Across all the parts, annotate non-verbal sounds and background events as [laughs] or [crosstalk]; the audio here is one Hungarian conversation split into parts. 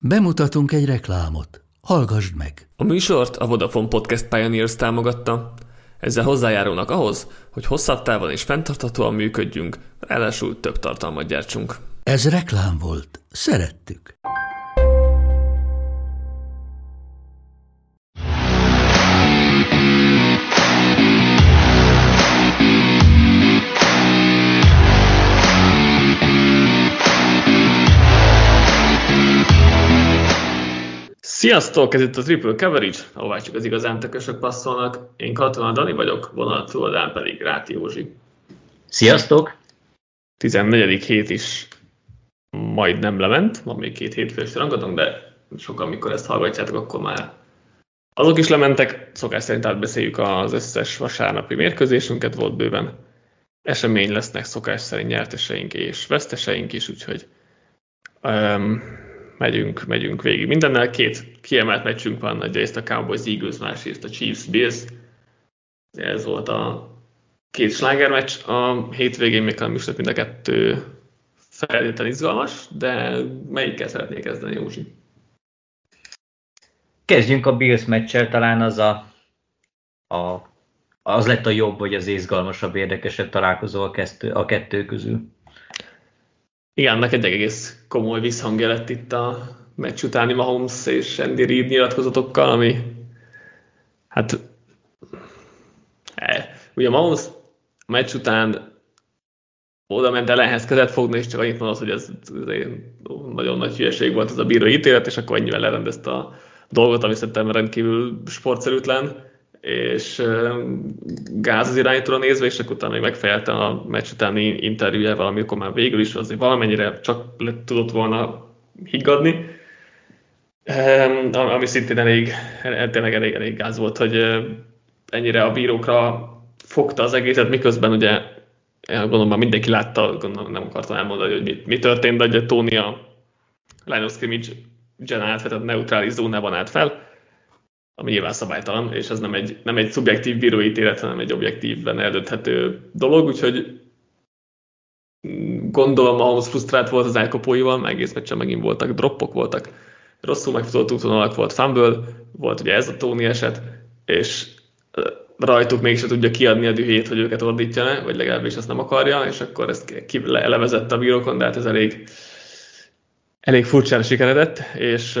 Bemutatunk egy reklámot. Hallgassd meg! A műsort a Vodafone Podcast Pioneers támogatta. Ezzel hozzájárulnak ahhoz, hogy hosszabb távon és fenntarthatóan működjünk, ráadásul több tartalmat gyártsunk. Ez reklám volt. Szerettük. Sziasztok! Ez itt a Triple Coverage, ahová csak az igazán tökösök passzolnak. Én Katona Dani vagyok, vonal túladán pedig Ráti Józsi. Sziasztok! 14. hét is majd nem lement, van még két hétfős rangadónk, de sokan, amikor ezt hallgatjátok, akkor már azok is lementek. Szokás szerint átbeszéljük az összes vasárnapi mérkőzésünket, volt bőven esemény lesznek szokás szerint nyerteseink és veszteseink is, úgyhogy um, megyünk, megyünk végig mindennel. Két kiemelt meccsünk van, egyrészt a Cowboys Eagles, másrészt a Chiefs Bills. Ez volt a két slágermeccs. A hétvégén még nem is mind a kettő feltétlenül izgalmas, de melyikkel szeretnék kezdeni, Józsi? Kezdjünk a Bills meccsel, talán az a, a az lett a jobb, vagy az izgalmasabb, érdekesebb találkozó a, kettő, a kettő közül. Igen, ennek egy egész komoly visszhangja lett itt a meccs utáni Mahomes és Andy Reid nyilatkozatokkal, ami hát e, ugye Mahomes a meccs után oda ment ellenhez kezet fogni, és csak annyit mondott, hogy ez, ez nagyon nagy hülyeség volt ez a bíró ítélet, és akkor ennyivel lerendezte a dolgot, ami szerintem rendkívül sportszerűtlen és gáz az irányítóra nézve, és akkor utána még megfejelte a meccs utáni interjújával, amikor már végül is azért valamennyire csak tudott volna higgadni, ami szintén elég, tényleg elég, elég gáz volt, hogy ennyire a bírókra fogta az egészet, miközben ugye gondolom már mindenki látta, gondolom nem akartam elmondani, hogy mi, mi történt, de ugye Tony a line of scrimmage-en állt, tehát neutrális zónában állt fel, ami nyilván szabálytalan, és ez nem egy, nem egy szubjektív bíróítélet, hanem egy objektívben eldönthető dolog, úgyhogy gondolom ahhoz frusztrált volt az elkapóival, meg egész meccsen megint voltak droppok, voltak. Rosszul megfutott útvonalak, volt fumble, volt ugye ez a Tony eset, és rajtuk mégse tudja kiadni a dühét, hogy őket ordítja vagy legalábbis ezt nem akarja, és akkor ezt levezette a bírókon, de hát ez elég, elég furcsán sikeredett, és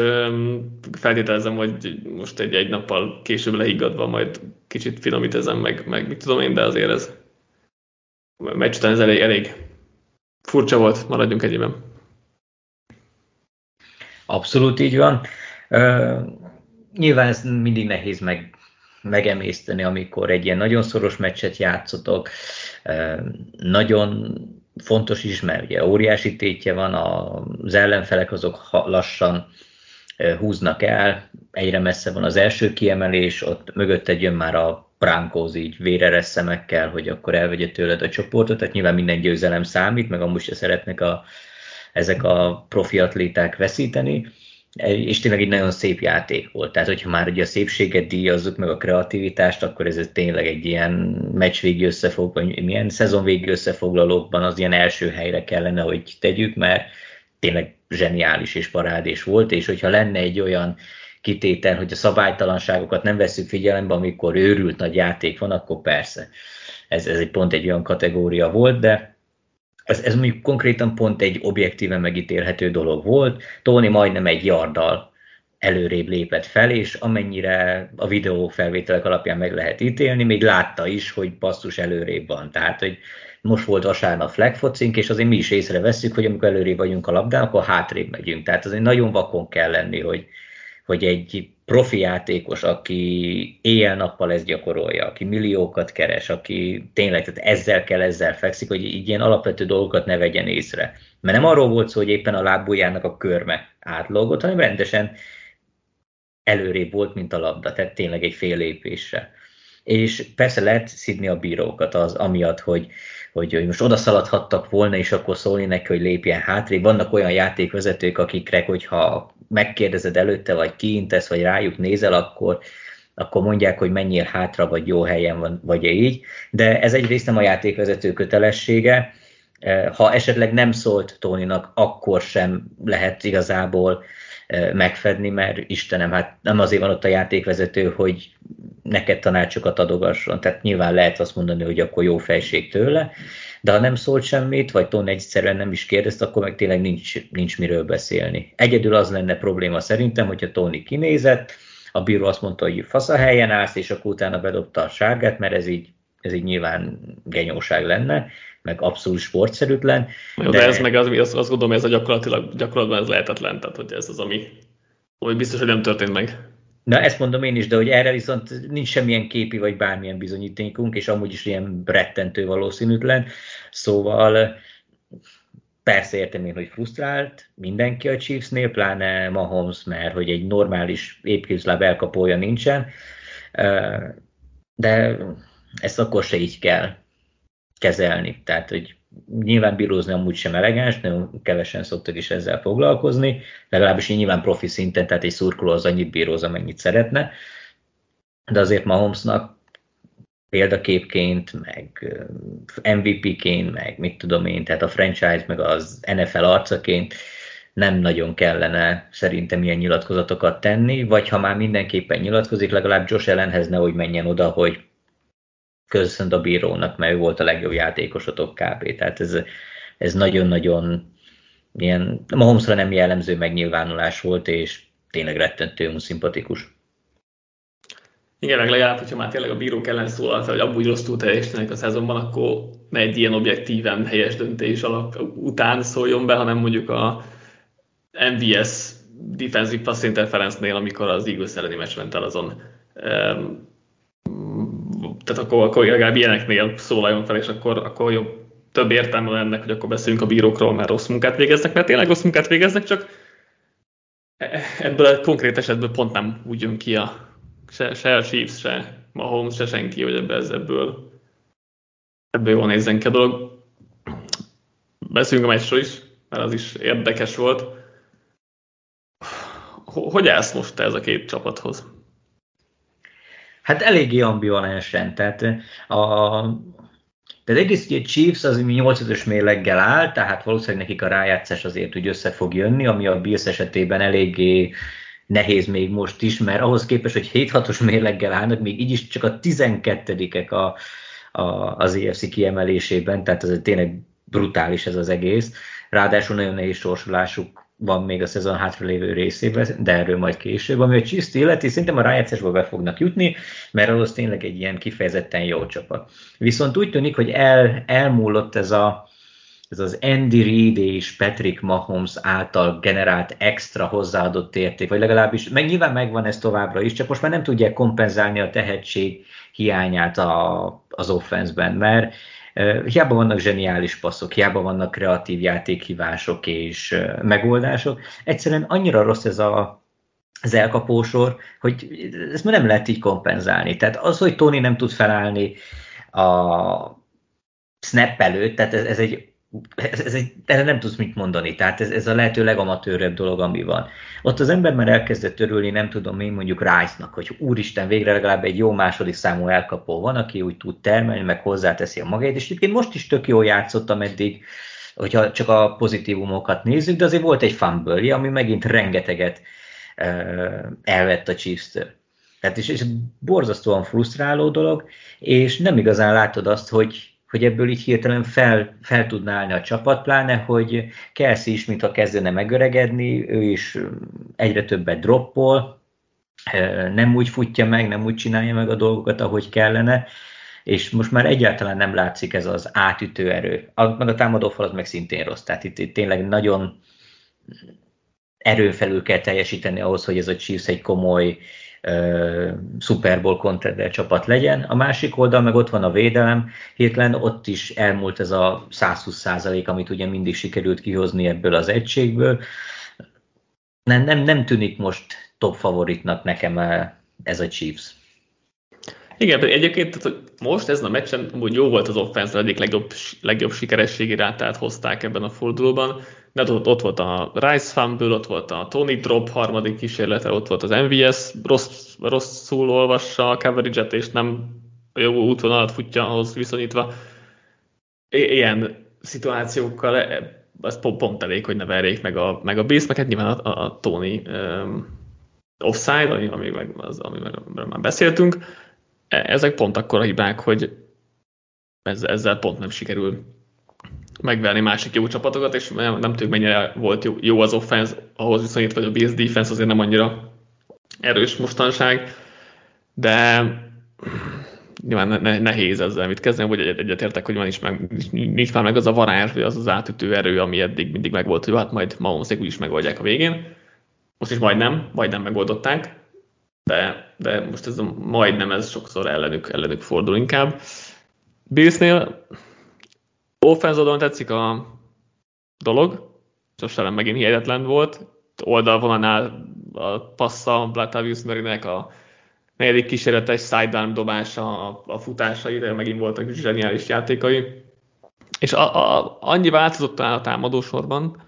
feltételezem, hogy most egy, egy nappal később lehiggadva majd kicsit finomítezem, meg, meg mit tudom én, de azért ez meccs után ez elég, elég furcsa volt, maradjunk egyében. Abszolút így van. Uh, nyilván ez mindig nehéz meg, megemészteni, amikor egy ilyen nagyon szoros meccset játszotok. Uh, nagyon fontos is, mert ugye óriási tétje van, az ellenfelek azok lassan húznak el, egyre messze van az első kiemelés, ott mögötte jön már a Brankóz így véreres szemekkel, hogy akkor elvegye tőled a csoportot, tehát nyilván minden győzelem számít, meg amúgy se szeretnek a, ezek a profi atléták veszíteni, és tényleg egy nagyon szép játék volt. Tehát, hogyha már ugye a szépséget díjazzuk, meg a kreativitást, akkor ez tényleg egy ilyen meccsvégi összefoglaló, milyen szezonvégi összefoglalókban az ilyen első helyre kellene, hogy tegyük, mert tényleg zseniális és parádés volt, és hogyha lenne egy olyan kitétel, hogy a szabálytalanságokat nem veszük figyelembe, amikor őrült nagy játék van, akkor persze. Ez, ez egy pont egy olyan kategória volt, de ez, ez mondjuk konkrétan pont egy objektíven megítélhető dolog volt. Tony majdnem egy yarddal előrébb lépett fel, és amennyire a videó felvételek alapján meg lehet ítélni, még látta is, hogy basszus előrébb van. Tehát, hogy most volt vasárnap flagfocink, és azért mi is észreveszünk, hogy amikor előrébb vagyunk a labdán, akkor hátrébb megyünk. Tehát azért nagyon vakon kell lenni, hogy, hogy egy profi játékos, aki éjjel-nappal ezt gyakorolja, aki milliókat keres, aki tényleg tehát ezzel kell, ezzel fekszik, hogy így ilyen alapvető dolgokat ne vegyen észre. Mert nem arról volt szó, hogy éppen a lábújának a körme átlógott, hanem rendesen előrébb volt, mint a labda, tehát tényleg egy fél lépésre. És persze lehet szidni a bírókat az, amiatt, hogy, hogy, hogy most odaszaladhattak volna, és akkor szólni neki, hogy lépjen hátrébb. Vannak olyan játékvezetők, akikre, hogyha megkérdezed előtte, vagy kiintesz, vagy rájuk nézel, akkor, akkor mondják, hogy menjél hátra, vagy jó helyen van, vagy így. De ez egyrészt nem a játékvezető kötelessége. Ha esetleg nem szólt Tóninak, akkor sem lehet igazából megfedni, mert Istenem, hát nem azért van ott a játékvezető, hogy neked tanácsokat adogasson. Tehát nyilván lehet azt mondani, hogy akkor jó fejség tőle, de ha nem szólt semmit, vagy Ton egyszerűen nem is kérdezt, akkor meg tényleg nincs, nincs miről beszélni. Egyedül az lenne probléma szerintem, hogyha Tony kinézett, a bíró azt mondta, hogy fasz a helyen állsz, és akkor utána bedobta a sárgát, mert ez így, ez így nyilván genyóság lenne, meg abszolút sportszerűtlen. Jó, de, de ez meg az, azt, azt gondolom, ez a gyakorlatilag, gyakorlatban ez lehetetlen, tehát hogy ez az, ami, ami biztos, hogy nem történt meg. Na ezt mondom én is, de hogy erre viszont nincs semmilyen képi vagy bármilyen bizonyítékunk, és amúgy is ilyen rettentő valószínűtlen. Szóval persze értem én, hogy frusztrált mindenki a Chiefsnél, pláne Mahomes, mert hogy egy normális épkézláb elkapója nincsen, de ezt akkor se így kell kezelni. Tehát, hogy nyilván bírózni amúgy sem elegáns, nagyon kevesen szoktak is ezzel foglalkozni, legalábbis nyilván profi szinten, tehát egy szurkoló az annyit bíróz, amennyit szeretne, de azért Mahomesnak példaképként, meg MVP-ként, meg mit tudom én, tehát a franchise, meg az NFL arcaként nem nagyon kellene szerintem ilyen nyilatkozatokat tenni, vagy ha már mindenképpen nyilatkozik, legalább Josh Allenhez nehogy menjen oda, hogy köszönt a bírónak, mert ő volt a legjobb játékosotok kb. Tehát ez, ez nagyon-nagyon ilyen Mahomesra nem jellemző megnyilvánulás volt, és tényleg rettentő szimpatikus. Igen, meg legalább, hogyha már tényleg a bírók ellen szólalt hogy abból rosszul teljesítenek a szezonban, akkor ne egy ilyen objektíven helyes döntés alap után szóljon be, hanem mondjuk a MVS Defensive Pass Interference-nél, amikor az Eagles elleni el azon tehát akkor, akkor legalább ilyeneknél szólaljon fel, és akkor, akkor jobb, több értelme ennek, hogy akkor beszéljünk a bírókról, mert rossz munkát végeznek, mert tényleg rossz munkát végeznek, csak ebből a konkrét esetből pont nem úgy jön ki a, se, se a Chiefs, se Mahomes, se senki, hogy ebből, ebből, ebből jól nézzen ki a dolog. Beszéljünk a meccsről is, mert az is érdekes volt. Hogy állsz most ez a két csapathoz? Hát eléggé ambivalensen, tehát a, tehát egész ugye Chiefs az 8-5-ös mérleggel áll, tehát valószínűleg nekik a rájátszás azért úgy össze fog jönni, ami a Bills esetében eléggé nehéz még most is, mert ahhoz képest, hogy 7-6-os mérleggel állnak, még így is csak a 12-ek a, a, az EFC kiemelésében, tehát ez tényleg brutális ez az egész. Ráadásul nagyon nehéz sorsolásuk van még a szezon hátralévő részében, de erről majd később. Ami a Chiefs illeti, szerintem a rájátszásba be fognak jutni, mert az tényleg egy ilyen kifejezetten jó csapat. Viszont úgy tűnik, hogy el, elmúlott ez a ez az Andy Reid és Patrick Mahomes által generált extra hozzáadott érték, vagy legalábbis, meg nyilván megvan ez továbbra is, csak most már nem tudják kompenzálni a tehetség hiányát a, az offenszben, mert Hiába vannak zseniális passzok, hiába vannak kreatív játékhívások és megoldások, egyszerűen annyira rossz ez a, az elkapósor, hogy ezt már nem lehet így kompenzálni. Tehát az, hogy Tony nem tud felállni a snap előtt, tehát ez, ez egy ez, ez egy, erre nem tudsz mit mondani, tehát ez, ez a lehető legamatőrebb dolog, ami van. Ott az ember már elkezdett örülni, nem tudom én mondjuk Rice-nak, hogy úristen, végre legalább egy jó második számú elkapó van, aki úgy tud termelni, meg hozzáteszi a magát, és egyébként most is tök jól játszott, ameddig, hogyha csak a pozitívumokat nézzük, de azért volt egy fumble ami megint rengeteget elvett a Chiefs-től. Tehát és, és borzasztóan frusztráló dolog, és nem igazán látod azt, hogy hogy ebből így hirtelen fel, fel tudná állni a csapat, pláne, hogy Kelsey is, mintha kezdene megöregedni, ő is egyre többet droppol, nem úgy futja meg, nem úgy csinálja meg a dolgokat, ahogy kellene, és most már egyáltalán nem látszik ez az átütő erő. A, meg a támadófal az meg szintén rossz, tehát itt, itt tényleg nagyon erőn felül kell teljesíteni ahhoz, hogy ez a Chiefs egy komoly Super Bowl contender csapat legyen. A másik oldal meg ott van a védelem, hirtelen ott is elmúlt ez a 120 százalék, amit ugye mindig sikerült kihozni ebből az egységből. Nem, nem, nem tűnik most top favoritnak nekem ez a Chiefs. Igen, egyébként tehát, most ezen a meccsen úgy jó volt az offense, egyik legjobb, legjobb sikerességi rátát hozták ebben a fordulóban, de ott, ott volt a Rice fumble, ott volt a Tony drop harmadik kísérlete, ott volt az MVS, rossz, rosszul olvassa a coverage és nem a jó útvonalat futja ahhoz viszonyítva. Ilyen szituációkkal e, ez pont, pont elég, hogy ne verjék meg a, meg a Bills, meg hát nyilván a, a Tony um, offside, ami, ami meg, az, amiről már beszéltünk, e, ezek pont akkor a hibák, hogy ezzel pont nem sikerül megverni másik jó csapatokat, és nem, nem tudjuk mennyire volt jó, jó az offense, ahhoz viszonyítva, hogy a Bills defense azért nem annyira erős mostanság, de nyilván nehéz ezzel mit kezdeni, hogy egyetértek, hogy van is meg, nincs már meg az a varázs, vagy az az átütő erő, ami eddig mindig megvolt, hogy hát majd Mahomesék is megoldják a végén. Most is majdnem, majdnem megoldották, de, de most ez a majdnem, ez sokszor ellenük, ellenük fordul inkább. Billsnél offense tetszik a dolog, Josh megint hihetetlen volt, oldalvonalnál a passza Blatavius Merinek a negyedik kísérletes sidearm dobása, a, a futásai, de megint voltak zseniális játékai. És a, a, annyi változott a támadósorban,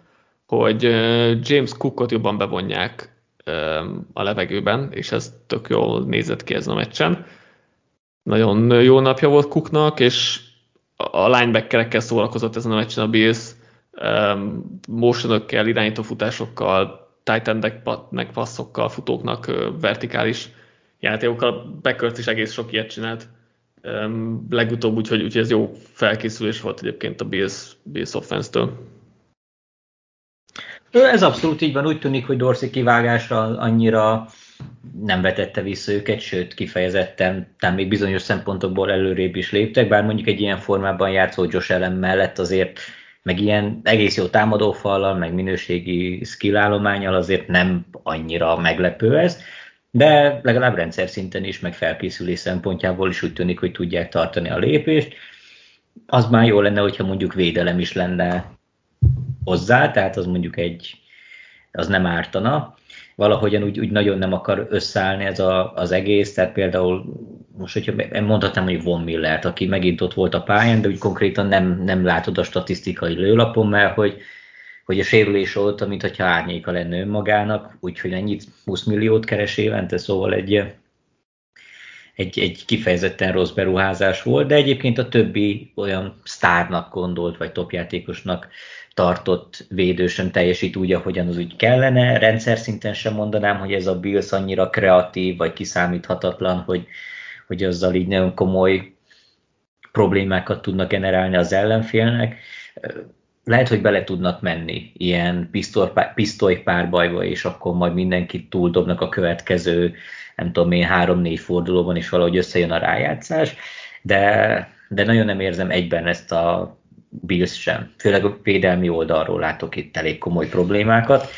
hogy James Cookot jobban bevonják a levegőben, és ez tök jól nézett ki ezen a meccsen. Nagyon jó napja volt Cooknak, és a linebackerekkel szórakozott ezen a meccsen a Bills, motionökkel, irányító futásokkal, tight passzokkal, futóknak, vertikális játékokkal. Beckert is egész sok ilyet csinált. legutóbb, úgyhogy, úgyhogy ez jó felkészülés volt egyébként a Bills, Bills offense-től. Ez abszolút így van, úgy tűnik, hogy Dorsey kivágásra annyira nem vetette vissza őket, sőt kifejezetten, tehát még bizonyos szempontokból előrébb is léptek, bár mondjuk egy ilyen formában játszó Josh Allen mellett azért meg ilyen egész jó támadófallal, meg minőségi skill állományal azért nem annyira meglepő ez, de legalább rendszer szinten is, meg felkészülés szempontjából is úgy tűnik, hogy tudják tartani a lépést. Az már jó lenne, hogyha mondjuk védelem is lenne hozzá, tehát az mondjuk egy, az nem ártana. Valahogyan úgy, úgy nagyon nem akar összeállni ez a, az egész, tehát például most, hogyha mondhatnám, hogy Von Millert, aki megint ott volt a pályán, de úgy konkrétan nem, nem látod a statisztikai lőlapon, mert hogy, hogy a sérülés óta, mint hogyha árnyéka lenne önmagának, úgyhogy ennyit 20 milliót keres évente, szóval egy, egy, egy kifejezetten rossz beruházás volt, de egyébként a többi olyan sztárnak gondolt, vagy topjátékosnak tartott védő sem teljesít úgy, ahogyan az úgy kellene. Rendszer szinten sem mondanám, hogy ez a Bills annyira kreatív, vagy kiszámíthatatlan, hogy, hogy azzal így nagyon komoly problémákat tudnak generálni az ellenfélnek. Lehet, hogy bele tudnak menni ilyen pisztoly párbajba, és akkor majd mindenkit túldobnak a következő, nem tudom én, három-négy fordulóban, és valahogy összejön a rájátszás, de, de nagyon nem érzem egyben ezt a Bills sem. Főleg a védelmi oldalról látok itt elég komoly problémákat,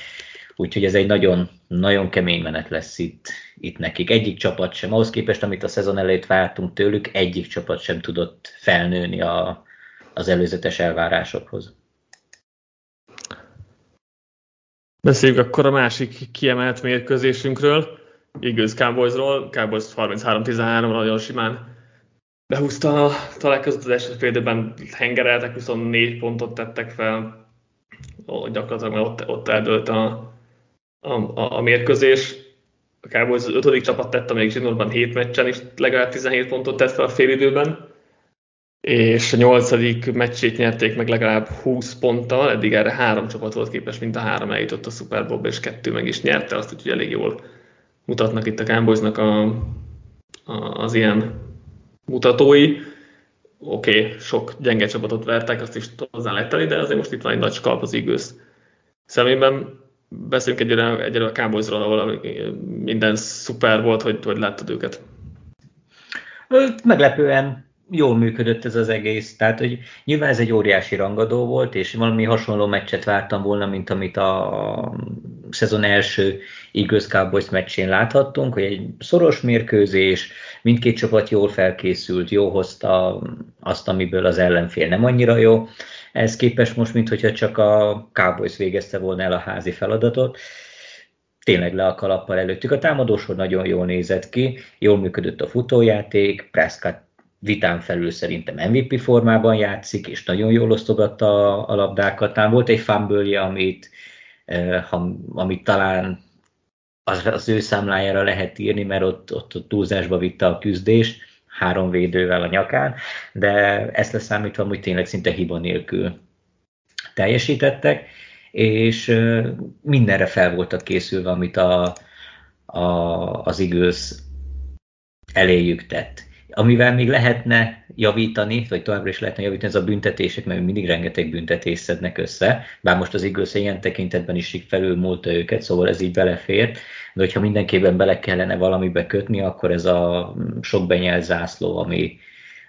úgyhogy ez egy nagyon, nagyon kemény menet lesz itt, itt nekik. Egyik csapat sem, ahhoz képest, amit a szezon előtt vártunk tőlük, egyik csapat sem tudott felnőni a, az előzetes elvárásokhoz. Beszéljünk akkor a másik kiemelt mérkőzésünkről, Eagles Cowboysról. Cowboys 33-13 nagyon simán behúzta a találkozót az első fél időben hengereltek, 24 pontot tettek fel, gyakorlatilag mert ott, ott eldőlt a, a, a, a mérkőzés. A Cowboys az ötödik csapat tette még zsinórban 7 meccsen, és legalább 17 pontot tett fel a fél időben, és a nyolcadik meccsét nyerték meg legalább 20 ponttal, eddig erre három csapat volt képes, mint a három eljutott a Super Bowl-ba, és kettő meg is nyerte, azt úgyhogy elég jól mutatnak itt a Cowboysnak a, a, az ilyen mutatói. Oké, okay, sok gyenge csapatot vertek, azt is hozzá lehet tenni, de azért most itt van egy nagy skalp az Eagles szemében. Beszélünk egyre, egyre a Cowboysról, ahol minden szuper volt, hogy, hogy láttad őket. Meglepően jól működött ez az egész, tehát hogy nyilván ez egy óriási rangadó volt, és valami hasonló meccset vártam volna, mint amit a szezon első Eagles Cowboys meccsén láthattunk, hogy egy szoros mérkőzés, mindkét csapat jól felkészült, jó hozta azt, amiből az ellenfél nem annyira jó. Ez képes most, mintha csak a Cowboys végezte volna el a házi feladatot tényleg le a kalappal előttük. A támadósor nagyon jól nézett ki, jól működött a futójáték, Prescott vitán felül szerintem MVP formában játszik, és nagyon jól osztogatta a labdákat. Talán volt egy fumble amit, eh, amit talán az, az ő számlájára lehet írni, mert ott, ott, túlzásba vitte a küzdést, három védővel a nyakán, de ezt leszámítva, hogy tényleg szinte hiba nélkül teljesítettek, és mindenre fel voltak készülve, amit a, a, az Eagles eléjük tett. Amivel még lehetne javítani, vagy továbbra is lehetne javítani, ez a büntetések, mert mindig rengeteg büntetés szednek össze, bár most az Eagles ilyen tekintetben is felül múlta őket, szóval ez így belefér, de hogyha mindenképpen bele kellene valamibe kötni, akkor ez a sok zászló, ami,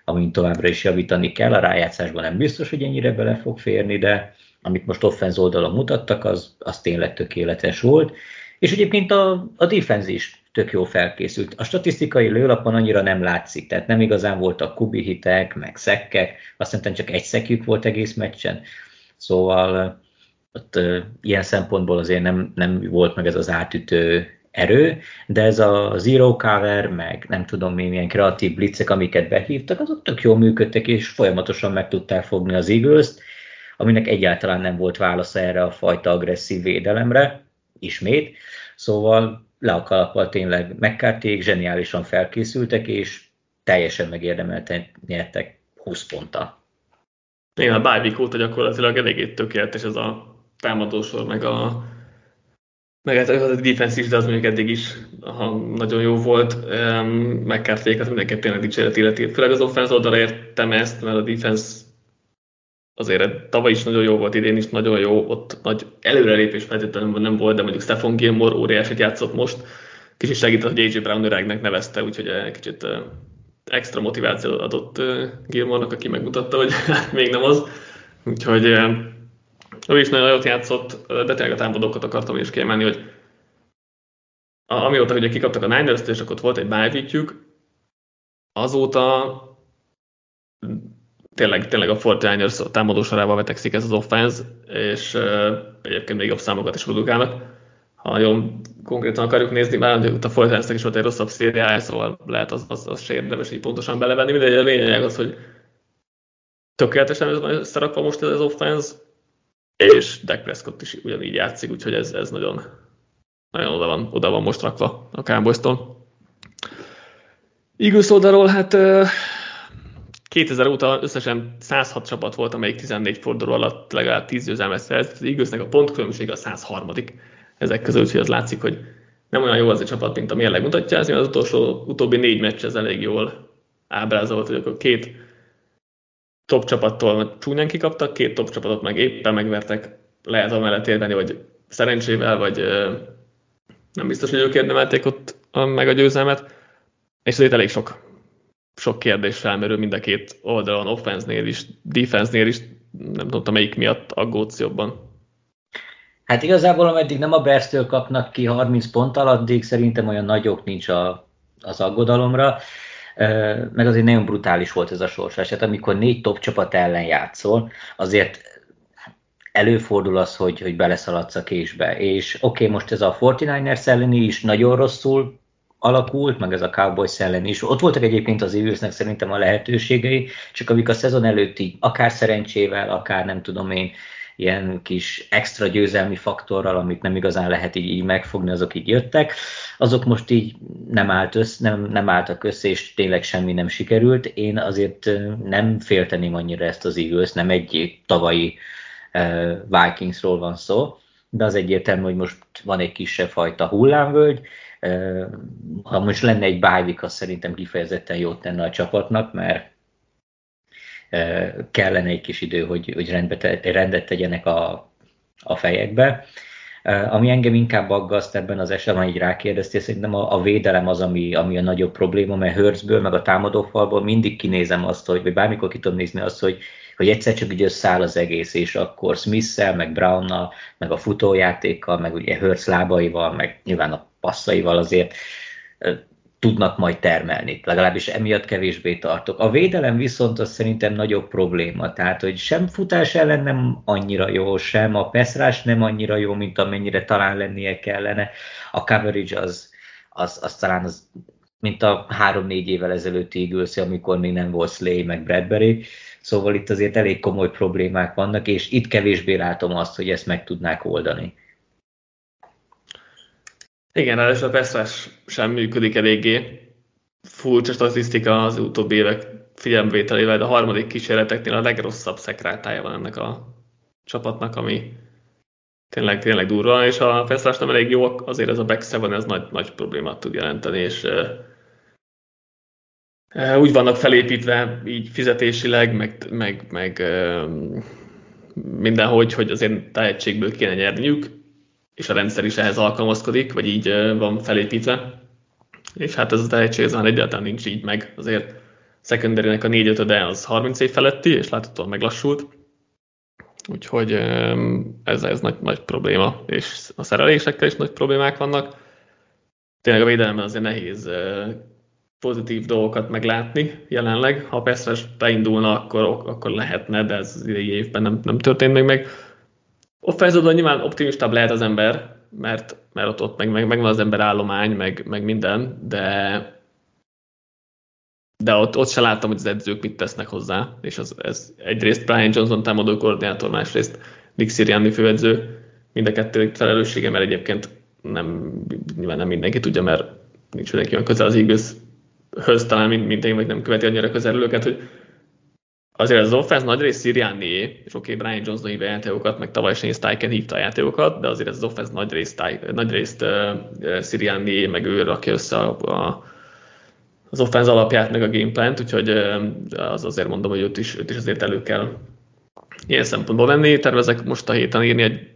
amin továbbra is javítani kell. A rájátszásban nem biztos, hogy ennyire bele fog férni, de amit most offenz oldalon mutattak, az, az tényleg tökéletes volt. És egyébként a, a defense is tök jó felkészült. A statisztikai lőlapon annyira nem látszik, tehát nem igazán voltak kubi hitek, meg szekkek, azt hiszem csak egy szekjük volt egész meccsen, szóval ott ilyen szempontból azért nem, nem volt meg ez az átütő erő, de ez a zero cover, meg nem tudom én, milyen kreatív blitzek, amiket behívtak, azok tök jól működtek, és folyamatosan meg tudták fogni az eagles aminek egyáltalán nem volt válasza erre a fajta agresszív védelemre, ismét. Szóval le a kalappal tényleg McCarthy zseniálisan felkészültek, és teljesen megérdemelten nyertek 20 ponttal. Igen, a bye óta gyakorlatilag eléggé tökéletes ez a támadósor, meg a meg ez a defense is, de az mondjuk eddig is ha nagyon jó volt. Um, hát mindenképp tényleg dicséret illeti. Főleg az offense oldalra értem ezt, mert a defense azért tavaly is nagyon jó volt, idén is nagyon jó, ott nagy előrelépés feltétlenül nem volt, de mondjuk Stefan Gilmore óriásit játszott most, kicsit segített, hogy AJ Brown öregnek nevezte, úgyhogy kicsit extra motivációt adott Gilmore-nak, aki megmutatta, hogy [laughs] még nem az. Úgyhogy ő is nagyon jót játszott, de tényleg a támadókat akartam is kiemelni, hogy amióta ugye kikaptak a Niners-t, és akkor ott volt egy bye azóta tényleg, tényleg a 49ers támadó sorával vetekszik ez az offense, és uh, egyébként még jobb számokat is produkálnak. Ha nagyon konkrétan akarjuk nézni, már a 49 is volt egy rosszabb szériája, szóval lehet az, az, az se érdemes így pontosan belevenni. Mindegy, a lényeg az, hogy tökéletesen összerakva most ez az offense, és Dak Prescott is ugyanígy játszik, úgyhogy ez, ez nagyon, nagyon oda, van, oda van most rakva a Cowboys-tól. Eagles oldalról, hát 2000 óta összesen 106 csapat volt, amelyik 14 forduló alatt legalább 10 győzelmet szerzett. Az Eaglesnek a pontkülönbség a 103 ezek közül, úgyhogy az látszik, hogy nem olyan jó az a csapat, mint a mérleg mutatja. Ez az utolsó, utóbbi négy meccs ez elég jól ábrázolt, hogy akkor két top csapattól csúnyán kikaptak, két top csapatot meg éppen megvertek. Lehet amellett érveni, hogy szerencsével, vagy nem biztos, hogy ők érdemelték ott meg a győzelmet. És azért elég sok sok kérdés felmerül mind a két oldalon, offense-nél is, defense-nél is, nem tudom, melyik miatt aggódsz jobban. Hát igazából, ameddig nem a Bersztől kapnak ki 30 ponttal, addig szerintem olyan nagyok nincs a, az aggodalomra. Meg azért nagyon brutális volt ez a sorsás. Hát amikor négy top csapat ellen játszol, azért előfordul az, hogy, hogy beleszaladsz a késbe. És oké, okay, most ez a 49ers elleni is nagyon rosszul alakult, meg ez a Cowboys ellen is. Ott voltak egyébként az Eaglesnek szerintem a lehetőségei, csak amik a szezon előtti, akár szerencsével, akár nem tudom én, ilyen kis extra győzelmi faktorral, amit nem igazán lehet így, így megfogni, azok így jöttek, azok most így nem, állt össze, nem, nem álltak össze, és tényleg semmi nem sikerült. Én azért nem félteném annyira ezt az Eagles, nem egy tavalyi uh, Vikingsról van szó, de az egyértelmű, hogy most van egy kisebb fajta hullámvölgy, ha most lenne egy bájvik, az szerintem kifejezetten jót tenne a csapatnak, mert kellene egy kis idő, hogy, hogy rendbe te, rendet tegyenek a, a fejekbe. Ami engem inkább aggaszt ebben az esetben, így rákérdeztél, szerintem a, a védelem az, ami, ami a nagyobb probléma, mert Hörcből, meg a támadófalból mindig kinézem azt, hogy, vagy bármikor ki tudom nézni azt, hogy, hogy egyszer csak így összeáll az egész, és akkor smith meg Brownnal, meg a futójátékkal, meg ugye Hurts lábaival, meg nyilván a passzaival azért tudnak majd termelni. Legalábbis emiatt kevésbé tartok. A védelem viszont az szerintem nagyobb probléma. Tehát, hogy sem futás ellen nem annyira jó, sem a peszrás nem annyira jó, mint amennyire talán lennie kellene. A coverage az, az, az talán az, mint a három-négy évvel ezelőtti Eagles, amikor még nem volt Slay meg Bradbury. Szóval itt azért elég komoly problémák vannak, és itt kevésbé látom azt, hogy ezt meg tudnák oldani. Igen, ráadásul a Pestrás sem működik eléggé. Furcsa statisztika az utóbbi évek figyelemvételével, de a harmadik kísérleteknél a legrosszabb szekrátája van ennek a csapatnak, ami tényleg, tényleg durva, és a Feszlás nem elég jó, azért ez a back seven, ez nagy, nagy problémát tud jelenteni, és úgy vannak felépítve így fizetésileg, meg, meg, meg mindenhogy, hogy azért tehetségből kéne nyerniük, és a rendszer is ehhez alkalmazkodik, vagy így van felépítve. És hát ez a tehetség ez már egyáltalán nincs így meg. Azért secondary a 4 5 az 30 év feletti, és láthatóan meglassult. Úgyhogy ez, ez nagy, nagy probléma, és a szerelésekkel is nagy problémák vannak. Tényleg a védelemben azért nehéz pozitív dolgokat meglátni jelenleg. Ha persze beindulna, akkor, akkor lehetne, de ez az idei évben nem, nem történt még meg. Offenzóban nyilván optimistább lehet az ember, mert, mert ott, ott meg, meg, meg van az ember állomány, meg, meg minden, de de ott, ott se láttam, hogy az edzők mit tesznek hozzá, és az, ez egyrészt Brian Johnson támadó koordinátor, másrészt Nick Sirianni főedző, mind a kettő felelőssége, mert egyébként nem, nyilván nem mindenki tudja, mert nincs mindenki olyan közel az Eagles höz talán, mint én, vagy nem követi annyira közelül őket, hogy azért az offense nagy rész Sirianni, és oké, okay, Brian Johnson hívja játékokat, meg tavaly Shane Steichen hívta játékokat, de azért ez az offense nagy részt, nagy részt uh, Sirianni, meg ő rakja össze a, a, az offense alapját, meg a gameplant, úgyhogy uh, az azért mondom, hogy őt is, őt is azért elő kell ilyen szempontból venni. Tervezek most a héten írni egy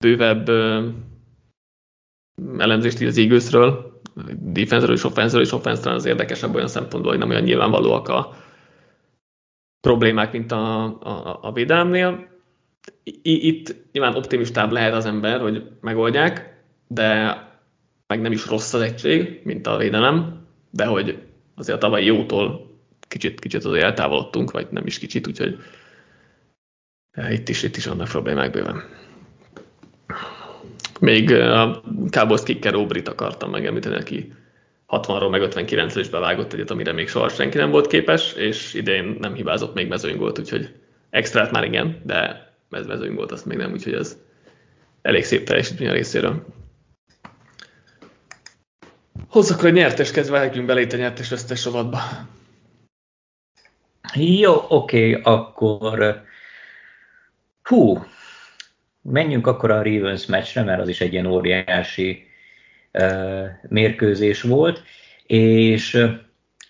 bővebb uh, elemzést így az Eaglesről, defense és offense és offense az érdekesebb olyan szempontból, hogy nem olyan nyilvánvalóak a problémák, mint a, a, a védelemnél. Itt nyilván optimistább lehet az ember, hogy megoldják, de meg nem is rossz az egység, mint a védelem, de hogy azért a tavalyi jótól kicsit, kicsit azért eltávolodtunk, vagy nem is kicsit, úgyhogy itt is, itt is vannak problémák bőven. Még a Cowboys kicker Obrit akartam megemlíteni, aki 60-ról meg 59 is bevágott egyet, amire még soha senki nem volt képes, és idén nem hibázott még mezőnygolt, úgyhogy extrát már igen, de mezőnygolt azt még nem, úgyhogy ez elég szép teljesítmény a részéről. Hozzak egy nyertes kezdve vágjunk bele itt a nyertes vesztes rovatba. Jó, oké, akkor hú, menjünk akkor a Ravens meccsre, mert az is egy ilyen óriási mérkőzés volt, és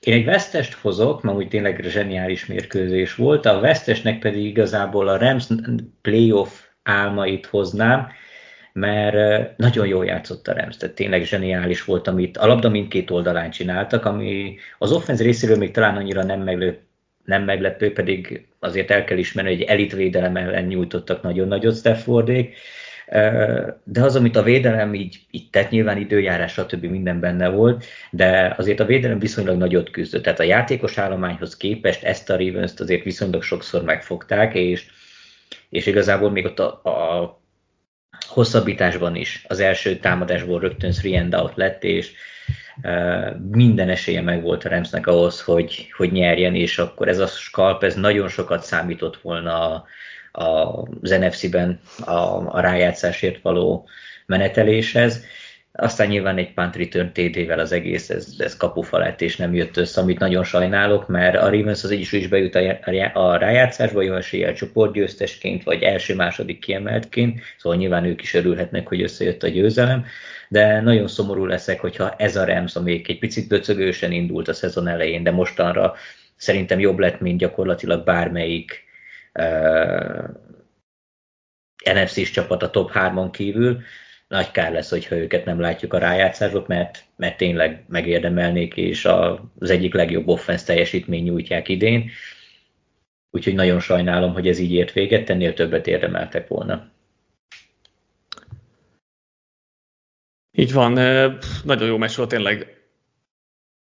én egy vesztest hozok, mert úgy tényleg zseniális mérkőzés volt, a vesztesnek pedig igazából a Rams playoff álmait hoznám, mert nagyon jól játszott a Rams, tehát tényleg zseniális volt, amit a labda mindkét oldalán csináltak, ami az offenz részéről még talán annyira nem meglepő, nem meglepő, pedig azért el kell ismerni, hogy elitvédelem ellen nyújtottak nagyon nagyot Staffordék, de az, amit a védelem így, így tett, nyilván időjárás, stb. minden benne volt, de azért a védelem viszonylag nagyot küzdött. Tehát a játékos állományhoz képest ezt a ravens azért viszonylag sokszor megfogták, és, és igazából még ott a, a hosszabbításban is az első támadásból rögtön three and out lett, és minden esélye meg volt a Ramsnek ahhoz, hogy, hogy nyerjen, és akkor ez a skalp, ez nagyon sokat számított volna a, az NFC-ben a, a rájátszásért való meneteléshez. Aztán nyilván egy punt return TD-vel az egész, ez, ez kapufa lett, és nem jött össze, amit nagyon sajnálok, mert a Ravens az egyik is bejut a, a rájátszásba, jó eséllyel csoportgyőztesként, vagy első-második kiemeltként, szóval nyilván ők is örülhetnek, hogy összejött a győzelem, de nagyon szomorú leszek, hogyha ez a Rams, amelyik egy picit döcögősen indult a szezon elején, de mostanra szerintem jobb lett, mint gyakorlatilag bármelyik NFC-s csapat a top 3-on kívül, nagy kár lesz, hogyha őket nem látjuk a rájátszásban, mert, mert tényleg megérdemelnék, és az egyik legjobb offense teljesítmény nyújtják idén. Úgyhogy nagyon sajnálom, hogy ez így ért véget, ennél többet érdemeltek volna. Így van, nagyon jó meccs volt tényleg.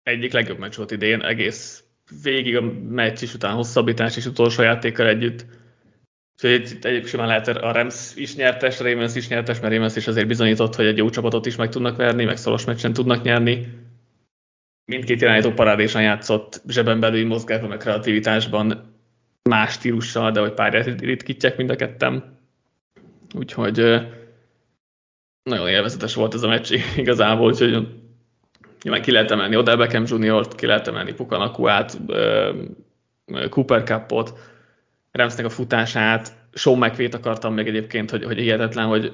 Egyik legjobb meccs volt idén, egész végig a meccs is, után hosszabbítás és utolsó játékkal együtt. Úgyhogy egyébként simán lehet a Rams is nyertes, a Ravens is nyertes, mert Ravens is azért bizonyított, hogy egy jó csapatot is meg tudnak verni, meg szoros meccsen tudnak nyerni. Mindkét irányító parádésan játszott, zseben belüli mozgásban, meg kreativitásban, más stílussal, de hogy párját ritkítják mind a kettem. Úgyhogy nagyon élvezetes volt ez a meccs [laughs] igazából, úgyhogy nyilván ki lehet emelni Odell Beckham Jr.-t, ki lehet emelni Pukanakuát, Cooper Cupot, Ramsnek a futását, Sean McVay-t akartam meg egyébként, hogy, hogy hihetetlen, hogy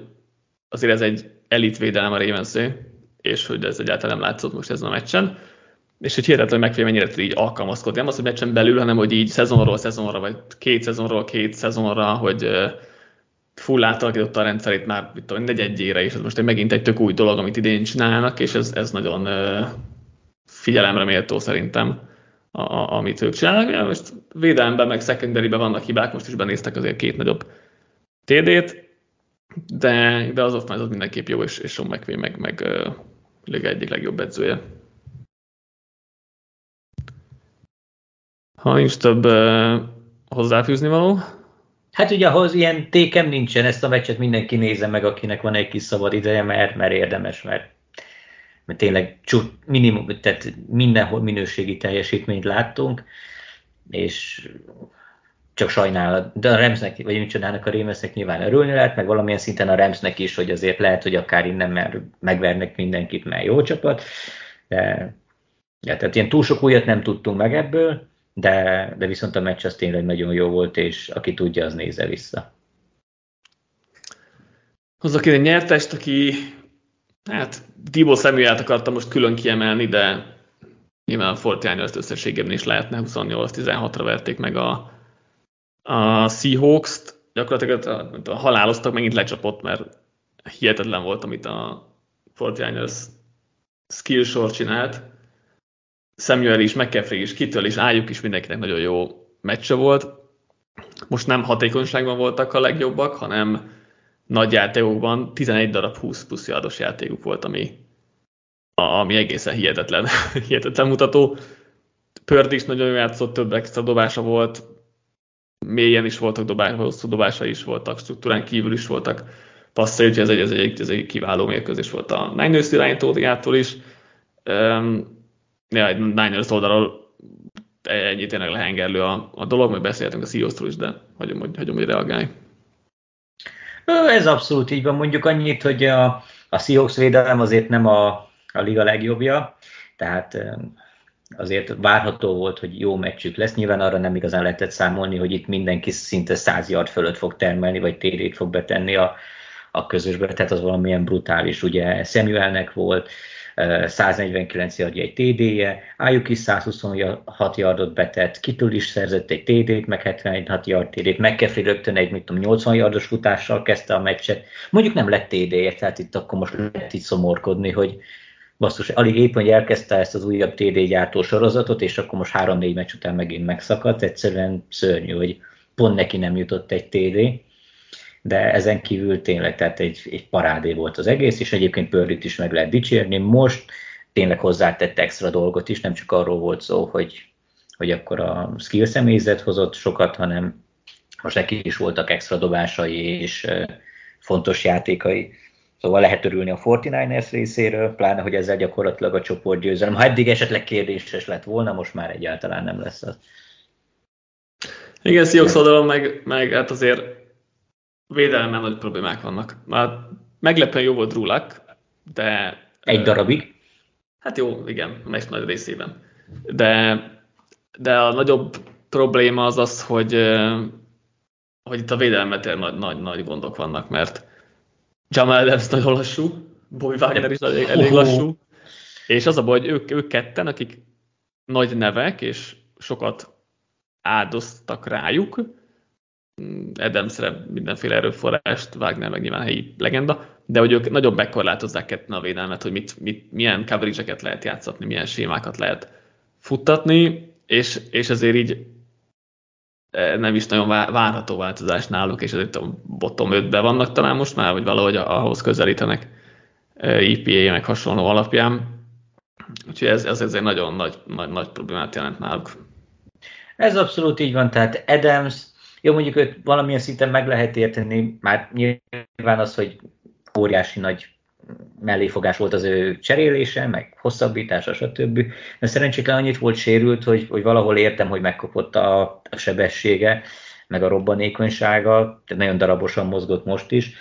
azért ez egy elitvédelem a Ravensé, és hogy ez egyáltalán nem látszott most ezen a meccsen. És hogy hihetetlen, hogy McVay mennyire tud így alkalmazkodni. Nem az, hogy meccsen belül, hanem hogy így szezonról szezonra, vagy két szezonról két szezonra, hogy full átalakította a rendszerét már mit tudom, negyedjére, és ez most egy megint egy tök új dolog, amit idén csinálnak, és ez, ez nagyon figyelemre méltó szerintem, a, a, amit ők csinálnak. Most védelemben, meg secondary vannak hibák, most is benéztek azért két nagyobb TD-t, de, de az offense az mindenképp jó, és, és Sean McVay meg, meg uh, liga egyik legjobb edzője. Ha nincs több uh, hozzáfűzni való. Hát ugye ahhoz ilyen tékem nincsen, ezt a meccset mindenki nézze meg, akinek van egy kis szabad ideje, mert, mert érdemes, mert, mert tényleg csut, minimum, tehát mindenhol minőségi teljesítményt láttunk, és csak sajnálat, de a Remsnek, vagy micsodának a Rémesznek nyilván örülni lehet, meg valamilyen szinten a Remsnek is, hogy azért lehet, hogy akár innen mert megvernek mindenkit, mert jó csapat, de ja, tehát ilyen túl sok újat nem tudtunk meg ebből, de, de viszont a meccs az tényleg nagyon jó volt, és aki tudja, az nézze vissza. Hozzak én egy nyertest, aki hát Dibo Samuel-t akartam most külön kiemelni, de nyilván a Fortiányost összességében is lehetne, 28-16-ra verték meg a, a Seahawks-t, gyakorlatilag a, a haláloztak, megint lecsapott, mert hihetetlen volt, amit a Fortiányosz skill sor csinált. Samuel is, McCaffrey is, Kittel is, Ájuk is mindenkinek nagyon jó meccse volt. Most nem hatékonyságban voltak a legjobbak, hanem nagy játékokban 11 darab 20 plusz yardos játékuk volt, ami, ami egészen hihetetlen, [laughs] hihetetlen mutató. Pörd is nagyon játszott, több extra dobása volt, mélyen is voltak dobása, hosszú dobása is voltak, struktúrán kívül is voltak passzai, úgyhogy ez egy, ez egy, ez egy kiváló mérkőzés volt a Niners irányítójától is. Um, ja, Niners oldalról ennyi tényleg lehengerlő a, a dolog, majd beszéltünk a seahawks is, de hagyom, hogy, hagyom, hogy reagálj. Ez abszolút így van. Mondjuk annyit, hogy a, a Seahawks védelem azért nem a, a liga legjobbja, tehát azért várható volt, hogy jó meccsük lesz. Nyilván arra nem igazán lehetett számolni, hogy itt mindenki szinte 100 yard fölött fog termelni, vagy TD-t fog betenni a, a közösbe, tehát az valamilyen brutális. Ugye Samuelnek volt 149 yardja egy TD-je, Ájuk is 126 yardot betett, Kittul is szerzett egy TD-t, meg 76 yard TD-t, McCaffrey rögtön egy, mit tudom, 80 yardos futással kezdte a meccset. Mondjuk nem lett TD-je, tehát itt akkor most lehet itt szomorkodni, hogy basszus, alig épp, hogy elkezdte ezt az újabb TD gyártó sorozatot, és akkor most 3-4 meccs után megint megszakadt, egyszerűen szörnyű, hogy pont neki nem jutott egy TD, de ezen kívül tényleg tehát egy, egy parádé volt az egész, és egyébként Pörlit is meg lehet dicsérni. Most tényleg hozzátett extra dolgot is, nem csak arról volt szó, hogy, hogy akkor a skill személyzet hozott sokat, hanem most neki is voltak extra dobásai és fontos játékai. Szóval lehet örülni a 49ers részéről, pláne, hogy ezzel gyakorlatilag a csoport győzelem. Ha eddig esetleg kérdéses lett volna, most már egyáltalán nem lesz az. Igen, Seahawks oldalon meg, meg hát azért védelemben nagy problémák vannak. Már meglepően jó volt Rulak, de... Egy darabig? Hát jó, igen, a meccs nagy részében. De, de a nagyobb probléma az az, hogy, hogy itt a védelemben nagy, nagy, nagy gondok vannak, mert Jamal Adams nagyon lassú, Bobby Wagner is elég, elég lassú, és az a baj, hogy ők, ők ketten, akik nagy nevek, és sokat áldoztak rájuk, Adamsre mindenféle erőforrást, Wagner meg nyilván helyi legenda, de hogy ők nagyobb megkorlátozzák ketten a védelmet, hogy mit, mit, milyen coverage lehet játszatni, milyen sémákat lehet futtatni, és, és ezért így e, nem is nagyon várható változás náluk, és ezért a bottom 5-be vannak talán most már, vagy valahogy ahhoz közelítenek EPA e meg hasonló alapján. Úgyhogy ez, ez ezért nagyon nagy, nagy, nagy problémát jelent náluk. Ez abszolút így van, tehát Adams jó, mondjuk őt valamilyen szinten meg lehet érteni, már nyilván az, hogy óriási nagy melléfogás volt az ő cserélése, meg hosszabbítása, stb. De szerencsétlen annyit volt sérült, hogy, hogy valahol értem, hogy megkopott a, a sebessége, meg a robbanékonysága, tehát nagyon darabosan mozgott most is.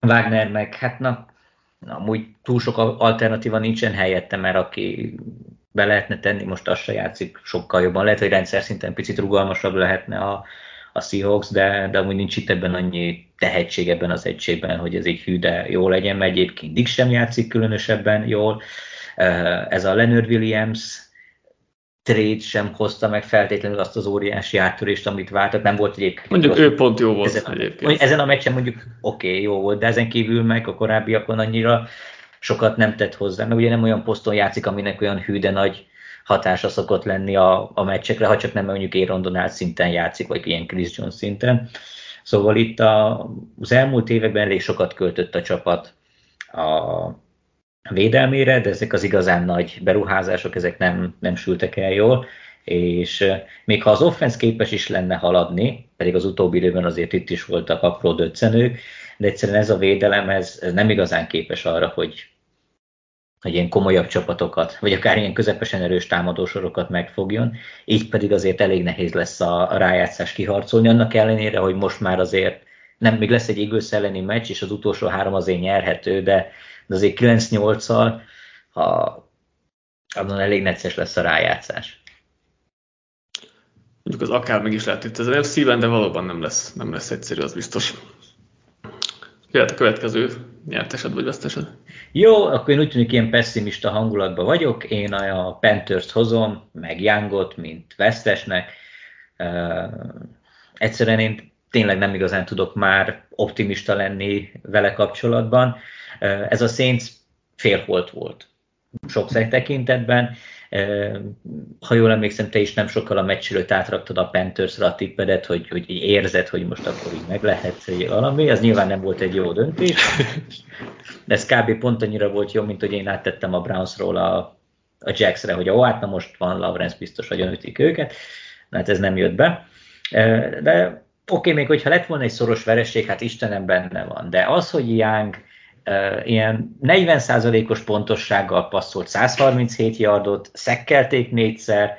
Wagner meg, hát na, amúgy túl sok alternatíva nincsen helyette, mert aki be lehetne tenni, most azt se játszik sokkal jobban. Lehet, hogy rendszer szinten picit rugalmasabb lehetne a, a Seahawks, de, de amúgy nincs itt ebben annyi tehetség ebben az egységben, hogy ez egy hű, de jó legyen, mert egyébként Dick sem játszik különösebben jól. Ez a Leonard Williams trade sem hozta meg feltétlenül azt az óriási áttörést, amit vártak. Nem volt egyébként. Mondjuk ő pont jó volt ezen, egyébként. Ezen a meccsen mondjuk oké, okay, jó volt, de ezen kívül meg a korábbiakon annyira sokat nem tett hozzá, mert ugye nem olyan poszton játszik, aminek olyan hű, nagy hatása szokott lenni a, a meccsekre, ha csak nem mondjuk Aaron Donald szinten játszik, vagy ilyen Chris Jones szinten. Szóval itt a, az elmúlt években elég sokat költött a csapat a védelmére, de ezek az igazán nagy beruházások, ezek nem, nem sültek el jól, és még ha az offense képes is lenne haladni, pedig az utóbbi időben azért itt is voltak apró döccenők, de egyszerűen ez a védelem, ez, ez nem igazán képes arra, hogy, hogy ilyen komolyabb csapatokat, vagy akár ilyen közepesen erős támadósorokat megfogjon, így pedig azért elég nehéz lesz a, a rájátszás kiharcolni, annak ellenére, hogy most már azért nem, még lesz egy Eagles elleni meccs, és az utolsó három azért nyerhető, de, de azért 9-8-al, ha abban elég necces lesz a rájátszás. Mondjuk az akár meg is lehet itt ez szíven, de valóban nem lesz, nem lesz egyszerű, az biztos. Jöhet a következő nyertesed vagy vesztesed? Jó, akkor én úgy tűnik ilyen pessimista hangulatban vagyok. Én a Panthers hozom, meg Youngot, mint vesztesnek. Uh, egyszerűen én tényleg nem igazán tudok már optimista lenni vele kapcsolatban. Uh, ez a Saints félholt volt sok tekintetben. Ha jól emlékszem, te is nem sokkal a meccs előtt átraktad a Panthers-ra a tippedet, hogy, hogy érzed, hogy most akkor így meg lehet hogy valami. Az nyilván nem volt egy jó döntés. De ez kb. pont annyira volt jó, mint hogy én áttettem a Brownsról a, a Jacksre, hogy ó, hát na most van Lawrence biztos, hogy ütik őket. Na, hát ez nem jött be. De oké, okay, még hogyha lett volna egy szoros vereség, hát Istenem benne van. De az, hogy Young ilyen 40%-os pontossággal passzolt 137 yardot, szekkelték négyszer,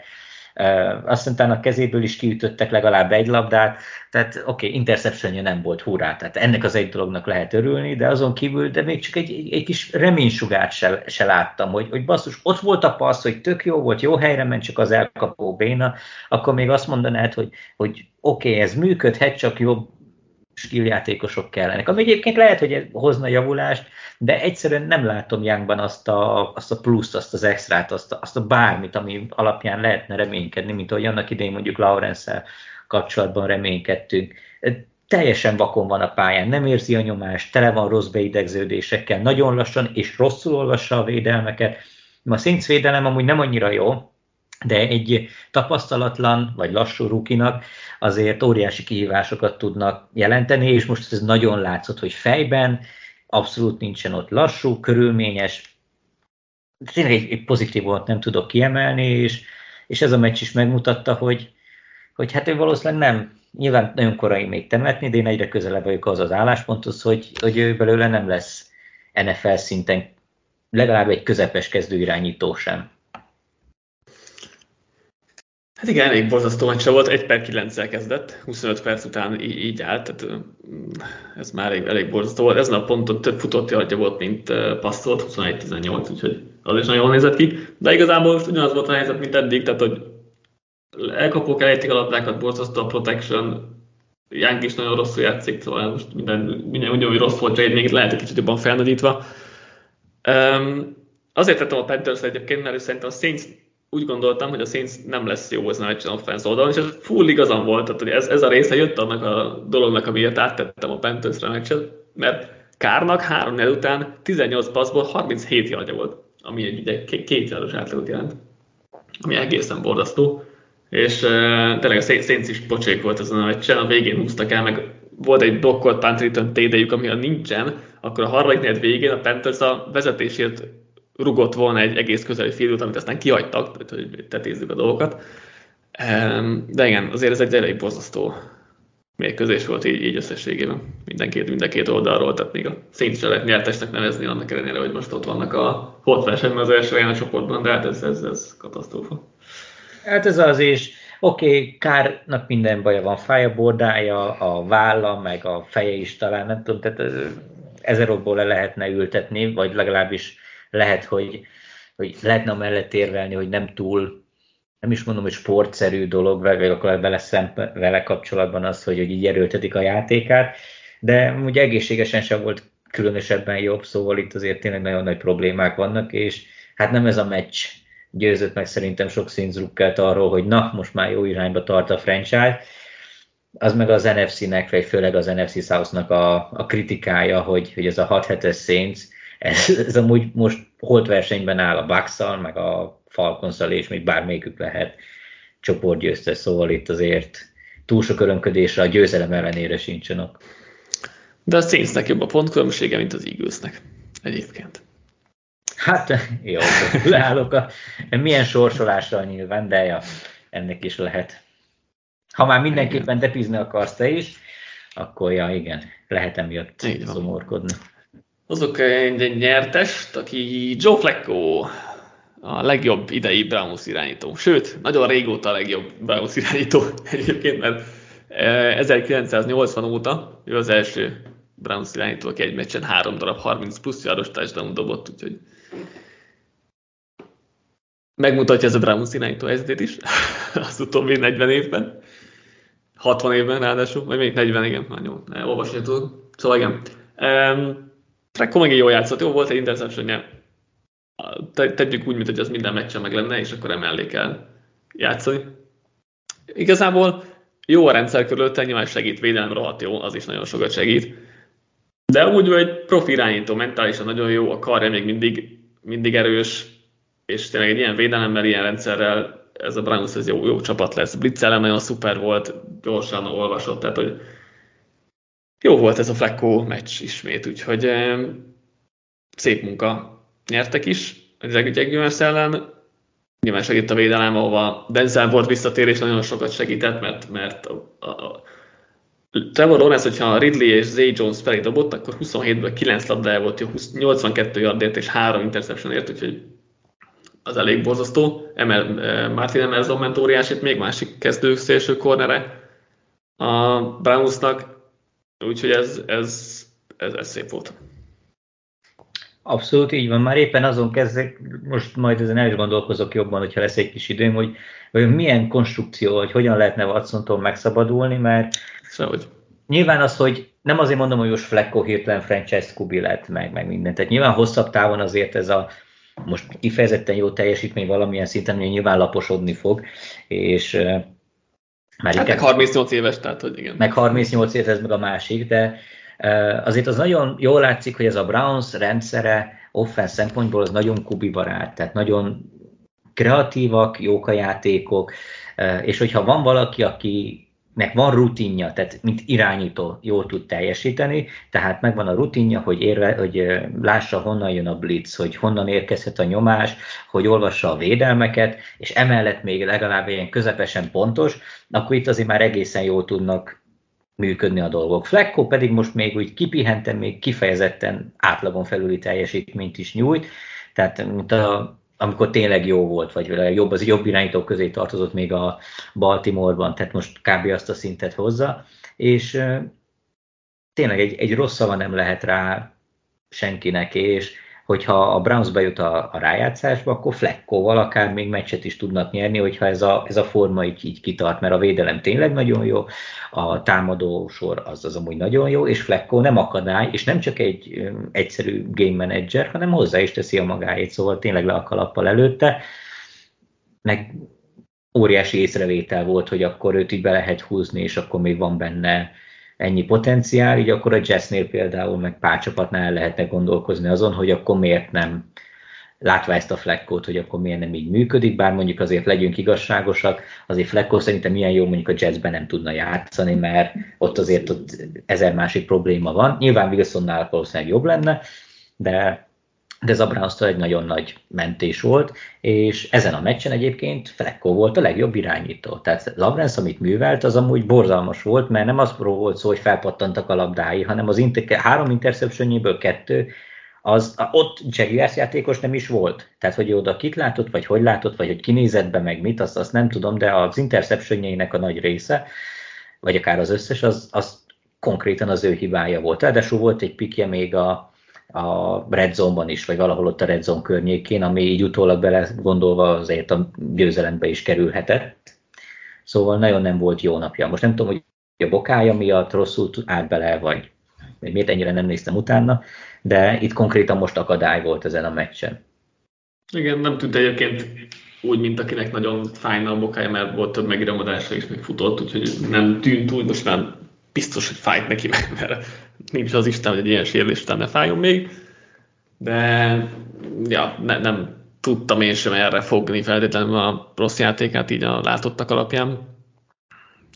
azt mondta, a kezéből is kiütöttek legalább egy labdát, tehát oké, okay, interceptionja nem volt, hurrá, tehát ennek az egy dolognak lehet örülni, de azon kívül, de még csak egy, egy, egy kis reménysugát se, se láttam, hogy, hogy basszus, ott volt a passz, hogy tök jó volt, jó helyre ment, csak az elkapó béna, akkor még azt mondanád, hogy, hogy oké, okay, ez működhet, csak jobb skilljátékosok kellenek. Ami egyébként lehet, hogy hozna javulást, de egyszerűen nem látom Youngban azt a, azt a pluszt, azt az extrát, azt a, azt a bármit, ami alapján lehetne reménykedni, mint ahogy annak idején mondjuk lawrence kapcsolatban reménykedtünk. Teljesen vakon van a pályán, nem érzi a nyomást, tele van rossz beidegződésekkel, nagyon lassan és rosszul olvassa a védelmeket. A Saints védelem amúgy nem annyira jó, de egy tapasztalatlan vagy lassú rukinak azért óriási kihívásokat tudnak jelenteni, és most ez nagyon látszott, hogy fejben abszolút nincsen ott lassú, körülményes, tényleg egy, egy pozitívot nem tudok kiemelni, és, és ez a meccs is megmutatta, hogy, hogy hát ő valószínűleg nem, nyilván nagyon korai még temetni, de én egyre közelebb vagyok az az állásponthoz, hogy, hogy ő belőle nem lesz NFL szinten legalább egy közepes kezdő irányító sem. Hát igen, elég borzasztó meccse volt, 1 per 9 kezdett, 25 perc után így, így állt, tehát ez már elég, elég borzasztó volt. Ezen a ponton több futott adja volt, mint passzolt, 21-18, úgyhogy az is nagyon nézett ki. De igazából most ugyanaz volt a helyzet, mint eddig, tehát hogy elkapók elejtik a labdákat, borzasztó a protection, Young is nagyon rosszul játszik, szóval most minden, minden ugyanúgy rossz volt trade, még lehet egy kicsit jobban felnagyítva. Um, azért tettem a Panthers egyébként, mert szerintem a Saints úgy gondoltam, hogy a Saints nem lesz jó az a offense oldalon, és ez full igazam volt, tehát hogy ez, ez a része jött annak a dolognak, amiért áttettem a Panthers-re meccset, mert Kárnak három után 18 passzból 37 yardja volt, ami egy ugye két yardos átlagot jelent, ami egészen borzasztó, és uh, tényleg a Saints is pocsék volt ezen a meccsen, a végén húztak el, meg volt egy blokkolt punt return TD-jük, ami ha nincsen, akkor a harmadik végén a Panthers a vezetésért rugott volna egy egész közeli félút, amit aztán kihagytak, hogy tetézzük a dolgokat. De igen, azért ez egy elég borzasztó mérkőzés volt így, így összességében. Mind a két oldalról, tehát még a Saints se lehet nyertesnek nevezni annak ellenére, hogy most ott vannak a hot versenyben az első olyan a csoportban, de hát ez, ez, ez katasztrófa. Hát ez az is, oké, okay, Kárnak minden baja van, fája bordája, a válla, meg a feje is talán, nem tudom, tehát ezer okból le lehetne ültetni, vagy legalábbis lehet, hogy, hogy lehetne mellett érvelni, hogy nem túl nem is mondom, hogy sportszerű dolog, vagy akkor vele, szemp, vele kapcsolatban az, hogy, hogy így erőltetik a játékát, de ugye egészségesen sem volt különösebben jobb, szóval itt azért tényleg nagyon nagy problémák vannak, és hát nem ez a meccs győzött meg szerintem sok színzrukkelt arról, hogy na, most már jó irányba tart a franchise, az meg az NFC-nek, vagy főleg az NFC South-nak a, a kritikája, hogy, hogy ez a 6 7 Saints, ez, ez amúgy most holt versenyben áll a bucks meg a falcons és még bármelyikük lehet csoportgyőztes, szóval itt azért túl sok örömködésre a győzelem ellenére sincsenek. De a Saintsnek jobb a pontkülönbsége, mint az Eaglesnek egyébként. Hát jó, leállok a milyen sorsolással nyilván, de ja, ennek is lehet. Ha már mindenképpen depizni akarsz te is, akkor ja, igen, lehet emiatt szomorkodni. Azok egy nyertest, aki Joe Flacco, a legjobb idei Browns irányító. Sőt, nagyon régóta a legjobb Browns irányító [laughs] egyébként, mert 1980 e, óta ő az első Browns irányító, aki egy meccsen három darab 30 plusz járos touchdown dobott, úgyhogy megmutatja ez a Browns irányító helyzetét is az utóbbi 40 évben. 60 évben ráadásul, vagy még 40, igen, már jó, ne olvasni tudok. Szóval igen. Um, Trekko megint jól játszott, jó volt egy interception Te, tegyük úgy, mint hogy az minden meccsen meg lenne, és akkor emellé kell játszani. Igazából jó a rendszer körülötte, nyilván segít, védelem rohadt jó, az is nagyon sokat segít. De úgy, hogy profi irányító, mentálisan nagyon jó, a karja még mindig, mindig erős, és tényleg egy ilyen védelemmel, ilyen rendszerrel ez a Browns ez jó, jó csapat lesz. Blitzelem nagyon szuper volt, gyorsan olvasott, tehát hogy jó volt ez a Flecko meccs ismét, úgyhogy szép munka. Nyertek is az Jaguars ellen, nyilván segít a védelem, ahova Denzel volt visszatérés, nagyon sokat segített, mert, mert a, a, a Trevor Lawrence, hogyha Ridley és Zay Jones felé dobott, akkor 27-ből 9 labdája volt, 82 yardért és 3 interceptionért, úgyhogy az elég borzasztó. Emel, eh, Martin Emerson ment óriásit, még másik kezdő szélső kornere a Brownsnak, úgyhogy ez, ez, ez, ez szép volt. Abszolút így van. Már éppen azon kezdek, most majd ezen el is gondolkozok jobban, hogyha lesz egy kis időm, hogy, hogy milyen konstrukció, hogy hogyan lehetne Watsontól megszabadulni, mert Szóval, nyilván az, hogy nem azért mondom, hogy most Flecko hirtelen franchise kubi lett meg, meg mindent. Tehát nyilván hosszabb távon azért ez a most kifejezetten jó teljesítmény valamilyen szinten, hogy nyilván laposodni fog, és már hát meg 38 éves, tehát hogy igen. Meg 38 éves, ez meg a másik, de azért az nagyon jól látszik, hogy ez a Browns rendszere offense szempontból az nagyon kubi barát, tehát nagyon kreatívak, jók a játékok, és hogyha van valaki, aki nek van rutinja, tehát mint irányító jól tud teljesíteni, tehát megvan a rutinja, hogy, érve, hogy lássa, honnan jön a blitz, hogy honnan érkezhet a nyomás, hogy olvassa a védelmeket, és emellett még legalább ilyen közepesen pontos, akkor itt azért már egészen jól tudnak működni a dolgok. Flecko pedig most még úgy kipihenten, még kifejezetten átlagon felüli teljesítményt is nyújt, tehát mint a amikor tényleg jó volt, vagy jobb, az jobb irányító közé tartozott még a Baltimore-ban, tehát most kb. azt a szintet hozza, és tényleg egy, egy rossz szava nem lehet rá senkinek, és hogyha a Browns bejut a, a rájátszásba, akkor Fleckóval akár még meccset is tudnak nyerni, hogyha ez a, ez a forma így, így kitart, mert a védelem tényleg nagyon jó, a támadó sor az az amúgy nagyon jó, és Fleckó nem akadály, és nem csak egy egyszerű game manager, hanem hozzá is teszi a magáét, szóval tényleg le a kalappal előtte, meg óriási észrevétel volt, hogy akkor őt így be lehet húzni, és akkor még van benne ennyi potenciál, így akkor a jazznél például meg pár csapatnál lehetne gondolkozni azon, hogy akkor miért nem látva ezt a flekkót, hogy akkor miért nem így működik, bár mondjuk azért legyünk igazságosak, azért flekkó szerintem milyen jó mondjuk a jazzben nem tudna játszani, mert ott azért ott ezer másik probléma van. Nyilván Wilsonnál valószínűleg jobb lenne, de de browns egy nagyon nagy mentés volt, és ezen a meccsen egyébként Flecko volt a legjobb irányító. Tehát Labrens, amit művelt, az amúgy borzalmas volt, mert nem az volt szó, hogy felpattantak a labdái, hanem az inter- három interceptionjéből kettő, az ott Jaguars játékos nem is volt. Tehát, hogy oda kit látott, vagy hogy látott, vagy hogy kinézett be, meg mit, azt, azt nem tudom, de az interceptionjeinek a nagy része, vagy akár az összes, az, az konkrétan az ő hibája volt. Ráadásul volt egy pikje még a a Red Zone-ban is, vagy valahol ott a Red Zone környékén, ami így utólag bele gondolva azért a győzelembe is kerülhetett. Szóval nagyon nem volt jó napja. Most nem tudom, hogy a bokája miatt rosszul állt bele, vagy miért ennyire nem néztem utána, de itt konkrétan most akadály volt ezen a meccsen. Igen, nem tűnt egyébként úgy, mint akinek nagyon fájna a bokája, mert volt több megiramodása is, meg futott, úgyhogy nem tűnt úgy, most már biztos, hogy fájt neki, [laughs] mert nincs az Isten, hogy egy ilyen sérülés után ne fájjon még. De ja, ne, nem tudtam én sem erre fogni feltétlenül a rossz játékát így a látottak alapján.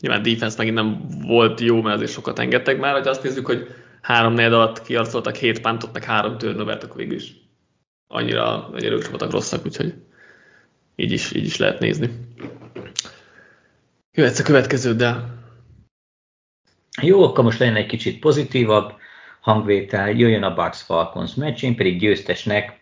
Nyilván defense megint nem volt jó, mert azért sokat engedtek már, hogy azt nézzük, hogy három négy alatt kiarcoltak hét pántot, meg három turnovert, akkor végül is annyira, annyira ők voltak rosszak, úgyhogy így is, így is lehet nézni. Jöhetsz a következő, de... Jó, akkor most legyen egy kicsit pozitívabb hangvétel, jöjjön a Bucks Falcons meccs, én pedig győztesnek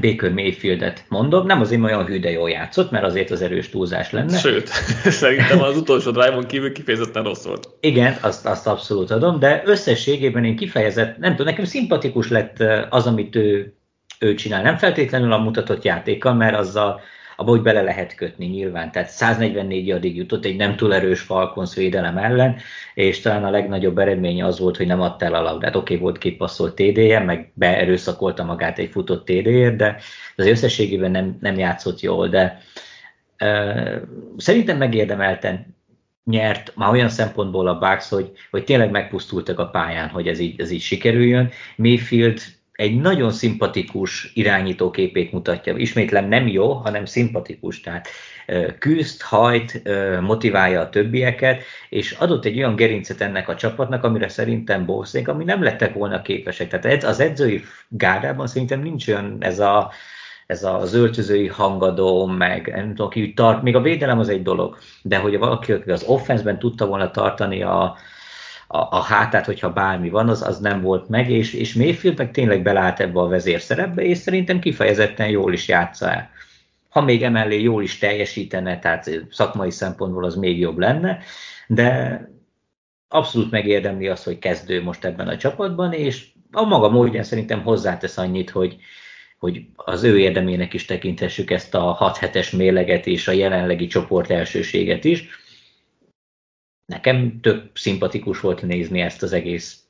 Baker Mayfieldet mondom, nem azért olyan hű, de jól játszott, mert azért az erős túlzás lenne. Sőt, [laughs] szerintem az utolsó drive-on kívül kifejezetten rossz volt. Igen, azt, azt abszolút adom, de összességében én kifejezett, nem tudom, nekem szimpatikus lett az, amit ő, ő csinál. Nem feltétlenül a mutatott játéka, mert azzal abba hogy bele lehet kötni nyilván. Tehát 144 addig jutott egy nem túl erős Falcons védelem ellen, és talán a legnagyobb eredménye az volt, hogy nem adta el a labdát. Oké, okay, volt kipasszolt TD-je, meg beerőszakolta magát egy futott TD-ért, de az összességében nem, nem játszott jól, de uh, szerintem megérdemelten nyert már olyan szempontból a Bucks, hogy, hogy tényleg megpusztultak a pályán, hogy ez így, ez így sikerüljön. Mayfield egy nagyon szimpatikus irányítóképét mutatja. Ismétlem nem jó, hanem szimpatikus, tehát küzd, hajt, motiválja a többieket, és adott egy olyan gerincet ennek a csapatnak, amire szerintem Bószék, ami nem lettek volna képesek. Tehát az edzői gárdában szerintem nincs olyan ez a, ez az öltözői hangadó, meg nem tudom, aki tart, még a védelem az egy dolog, de hogy valaki az offenszben tudta volna tartani a, a, a hátát, hogyha bármi van, az, az nem volt meg, és, és Mayfield meg tényleg belállt ebbe a vezérszerepbe, és szerintem kifejezetten jól is játsza el. Ha még emellé jól is teljesítene, tehát szakmai szempontból az még jobb lenne, de abszolút megérdemli azt, hogy kezdő most ebben a csapatban, és a maga módján szerintem hozzátesz annyit, hogy, hogy az ő érdemének is tekinthessük ezt a 6 hetes mérleget és a jelenlegi csoport elsőséget is, nekem több szimpatikus volt nézni ezt az egész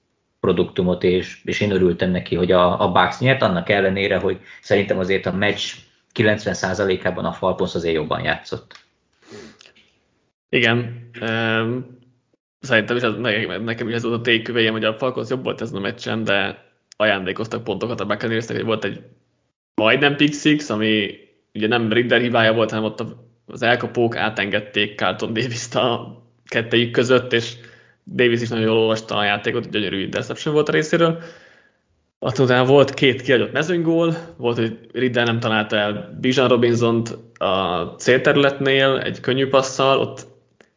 produktumot, és, és én örültem neki, hogy a, a Bucks nyert, annak ellenére, hogy szerintem azért a meccs 90%-ában a Falcons azért jobban játszott. Igen, um, szerintem is az, nekem is ez volt a téküvejem, hogy a Falcons jobb volt ezen a meccsen, de ajándékoztak pontokat a buccaneers hogy volt egy majdnem pick six, ami ugye nem Rinder hibája volt, hanem ott az elkapók átengedték Carlton davis a kettejük között, és Davis is nagyon jól olvasta a játékot, gyönyörű interception volt a részéről. Aztán volt két kiadott mezőnygól, volt, hogy Riddle nem találta el Bijan robinson a célterületnél egy könnyű passzal, ott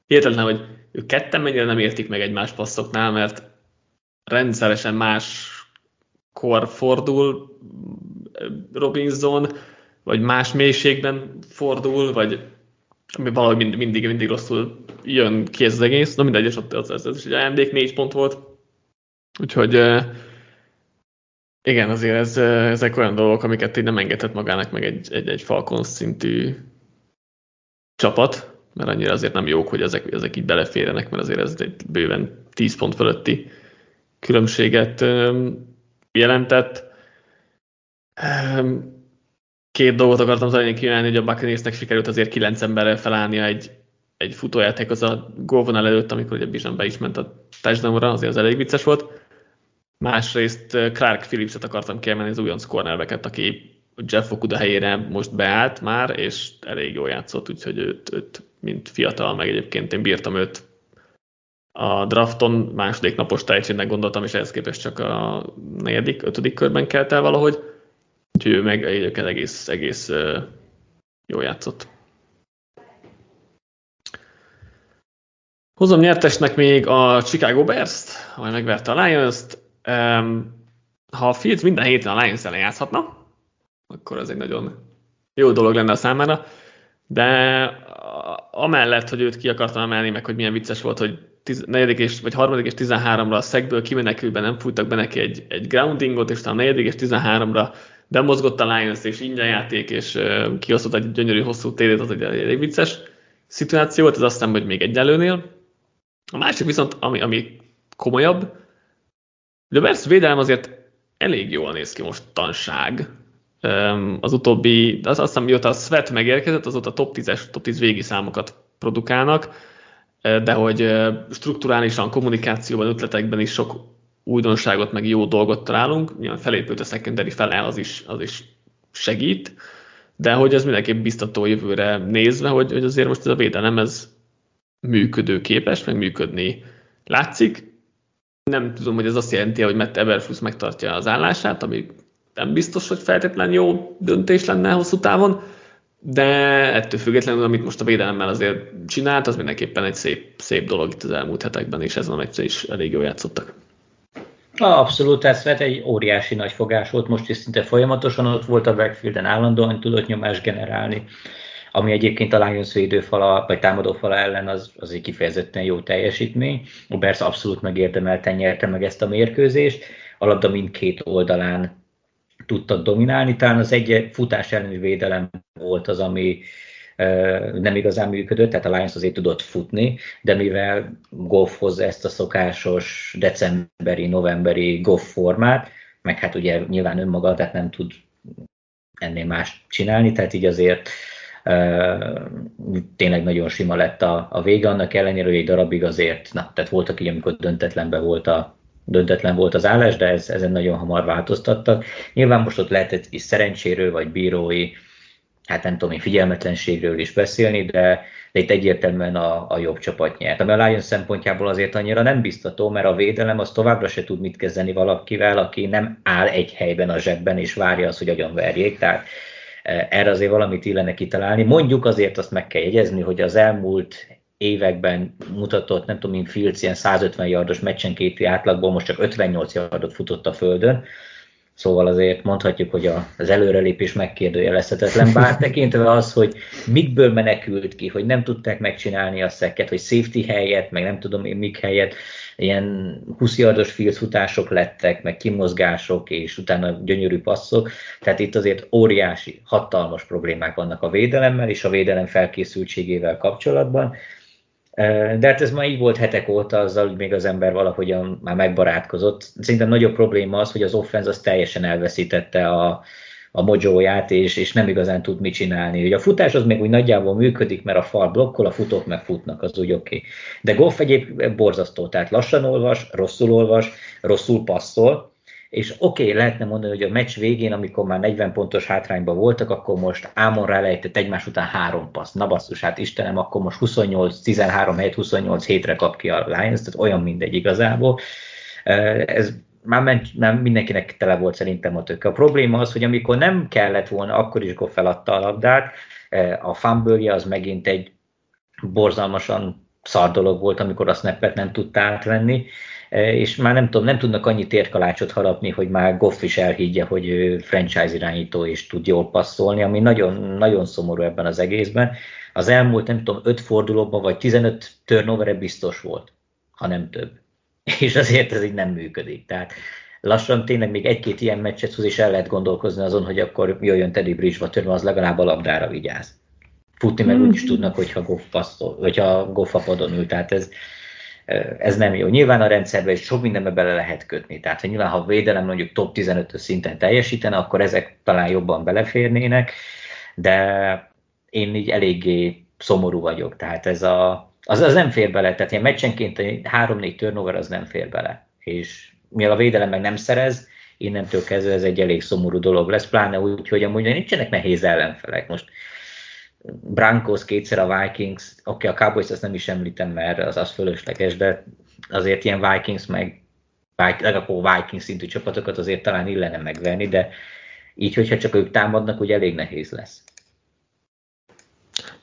hihetetlen, hogy ők ketten mennyire nem értik meg egymás passzoknál, mert rendszeresen más kor fordul Robinson, vagy más mélységben fordul, vagy ami valahogy mind, mindig, mindig rosszul jön ki ez az egész. Na mindegy, és ott az, ez, ez is egy ajándék, négy pont volt. Úgyhogy igen, azért ez, ezek olyan dolgok, amiket így nem engedhet magának meg egy, egy, egy Falcon szintű csapat, mert annyira azért nem jók, hogy ezek, ezek így beleférjenek, mert azért ez egy bőven 10 pont fölötti különbséget jelentett két dolgot akartam az elején kívánni, hogy a Buccaneersnek sikerült azért kilenc emberrel felállnia egy, egy futójáték az a gólvonal előtt, amikor ugye Bijan be is ment a touchdownra, azért az elég vicces volt. Másrészt Clark Phillipset akartam kiemelni, az újonc cornerbacket, aki Jeff Okuda helyére most beállt már, és elég jól játszott, úgyhogy őt, őt mint fiatal, meg egyébként én bírtam őt a drafton második napos tehetségnek gondoltam, és ehhez képest csak a negyedik, ötödik körben kelt el valahogy Úgyhogy ő meg egyébként egész, egész jól játszott. Hozom nyertesnek még a Chicago Bears-t, amely megverte a Lions-t. Ha a Fields minden héten a Lions ellen játszhatna, akkor ez egy nagyon jó dolog lenne a számára, de amellett, hogy őt ki akartam emelni, meg hogy milyen vicces volt, hogy negyedik és, vagy harmadik és 13-ra a szegből kimenekülben nem fújtak be neki egy, egy groundingot, és a negyedik és 13-ra bemozgott a Lions, és ingyen játék, és uh, kiosztott egy gyönyörű hosszú térét, az egy elég vicces szituáció volt, ez aztán, hogy még egyelőnél. A másik viszont, ami, ami komolyabb, de a Bears védelem azért elég jól néz ki most tanság. Az utóbbi, az azt hiszem, mióta a Svet megérkezett, azóta top 10-es, top 10 végi számokat produkálnak, de hogy strukturálisan, kommunikációban, ötletekben is sok újdonságot, meg jó dolgot találunk. Nyilván felépült a secondary fele, az is, az is segít, de hogy ez mindenképp biztató jövőre nézve, hogy, hogy azért most ez a védelem ez működőképes, meg működni látszik. Nem tudom, hogy ez azt jelenti, hogy Matt Eberflus megtartja az állását, ami nem biztos, hogy feltétlenül jó döntés lenne hosszú távon, de ettől függetlenül, amit most a védelemmel azért csinált, az mindenképpen egy szép, szép dolog itt az elmúlt hetekben, és ezen a meccsen is elég jól játszottak. Abszolút, ez vett egy óriási nagy fogás volt, most is szinte folyamatosan ott volt a backfielden, állandóan tudott nyomást generálni, ami egyébként a Lions védőfala, vagy támadófala ellen az, az egy kifejezetten jó teljesítmény. A Bears abszolút megérdemelten nyerte meg ezt a mérkőzést, a labda mindkét oldalán tudtak dominálni, talán az egy futás elleni védelem volt az, ami nem igazán működött, tehát a Lions azért tudott futni, de mivel Goff hozza ezt a szokásos decemberi, novemberi Goff formát, meg hát ugye nyilván önmaga, tehát nem tud ennél más csinálni, tehát így azért tényleg nagyon sima lett a, a vége, annak ellenére, hogy egy darabig azért, na, tehát voltak így, amikor döntetlenben volt a, döntetlen volt az állás, de ez, ezen nagyon hamar változtattak. Nyilván most ott lehetett is szerencséről, vagy bírói hát nem tudom én, figyelmetlenségről is beszélni, de, de itt egyértelműen a, a jobb csapat nyert. Ami a Lions szempontjából azért annyira nem biztató, mert a védelem az továbbra se tud mit kezdeni valakivel, aki nem áll egy helyben a zsebben, és várja azt, hogy agyon verjék. Tehát erre azért valamit illene kitalálni. Mondjuk azért azt meg kell jegyezni, hogy az elmúlt években mutatott, nem tudom, mint Fields ilyen 150 yardos meccsenkéti átlagból most csak 58 yardot futott a földön, Szóval azért mondhatjuk, hogy az előrelépés megkérdőjelezhetetlen, bár tekintve az, hogy mikből menekült ki, hogy nem tudták megcsinálni a szeket, hogy safety helyett, meg nem tudom én mik helyett, ilyen 20 yardos futások lettek, meg kimozgások, és utána gyönyörű passzok, tehát itt azért óriási, hatalmas problémák vannak a védelemmel és a védelem felkészültségével kapcsolatban, de hát ez már így volt hetek óta, azzal hogy még az ember valahogyan már megbarátkozott. Szerintem nagyobb probléma az, hogy az offense az teljesen elveszítette a, a mojóját, és, és nem igazán tud mit csinálni. Ugye a futás az még úgy nagyjából működik, mert a fal blokkol, a futók meg futnak, az úgy oké. Okay. De Goff egyéb borzasztó, tehát lassan olvas, rosszul olvas, rosszul passzol, és oké, okay, lehetne mondani, hogy a meccs végén, amikor már 40 pontos hátrányban voltak, akkor most Ámon lejtett egymás után három passz. Na basszus, hát Istenem, akkor most 28-13 helyet 28 hétre kap ki a Lions, tehát olyan mindegy igazából. Ez már, ment, már mindenkinek tele volt szerintem a tök. A probléma az, hogy amikor nem kellett volna, akkor is Goff feladta a labdát, a fumble az megint egy borzalmasan szar dolog volt, amikor a snappet nem tudta átvenni, és már nem tudom, nem tudnak annyi térkalácsot harapni, hogy már Goff is elhiggye, hogy franchise irányító és tud jól passzolni, ami nagyon, nagyon szomorú ebben az egészben. Az elmúlt, nem tudom, öt fordulóban vagy 15 turnover biztos volt, ha nem több. [laughs] És azért ez így nem működik. Tehát lassan tényleg még egy-két ilyen meccset hoz, és el lehet gondolkozni azon, hogy akkor jöjjön Teddy Bridgewater, az legalább a labdára vigyáz. Futni meg úgy is tudnak, hogyha Goff, passzol, hogyha Goff a padon ül. Tehát ez, ez nem jó. Nyilván a rendszerben is sok mindenbe bele lehet kötni. Tehát, hogy nyilván, ha a védelem mondjuk top 15 szinten teljesítene, akkor ezek talán jobban beleférnének, de én így eléggé szomorú vagyok. Tehát ez a, az, az nem fér bele. Tehát ilyen meccsenként 3-4 turnover az nem fér bele. És mivel a védelem meg nem szerez, innentől kezdve ez egy elég szomorú dolog lesz, pláne úgy, hogy amúgy nincsenek nehéz ellenfelek. Most Broncos kétszer a Vikings, oké, okay, a Cowboys azt nem is említem, mert az, az fölösleges, de azért ilyen Vikings meg legalább Vikings szintű csapatokat azért talán illene megvenni, de így, hogyha csak ők támadnak, úgy elég nehéz lesz.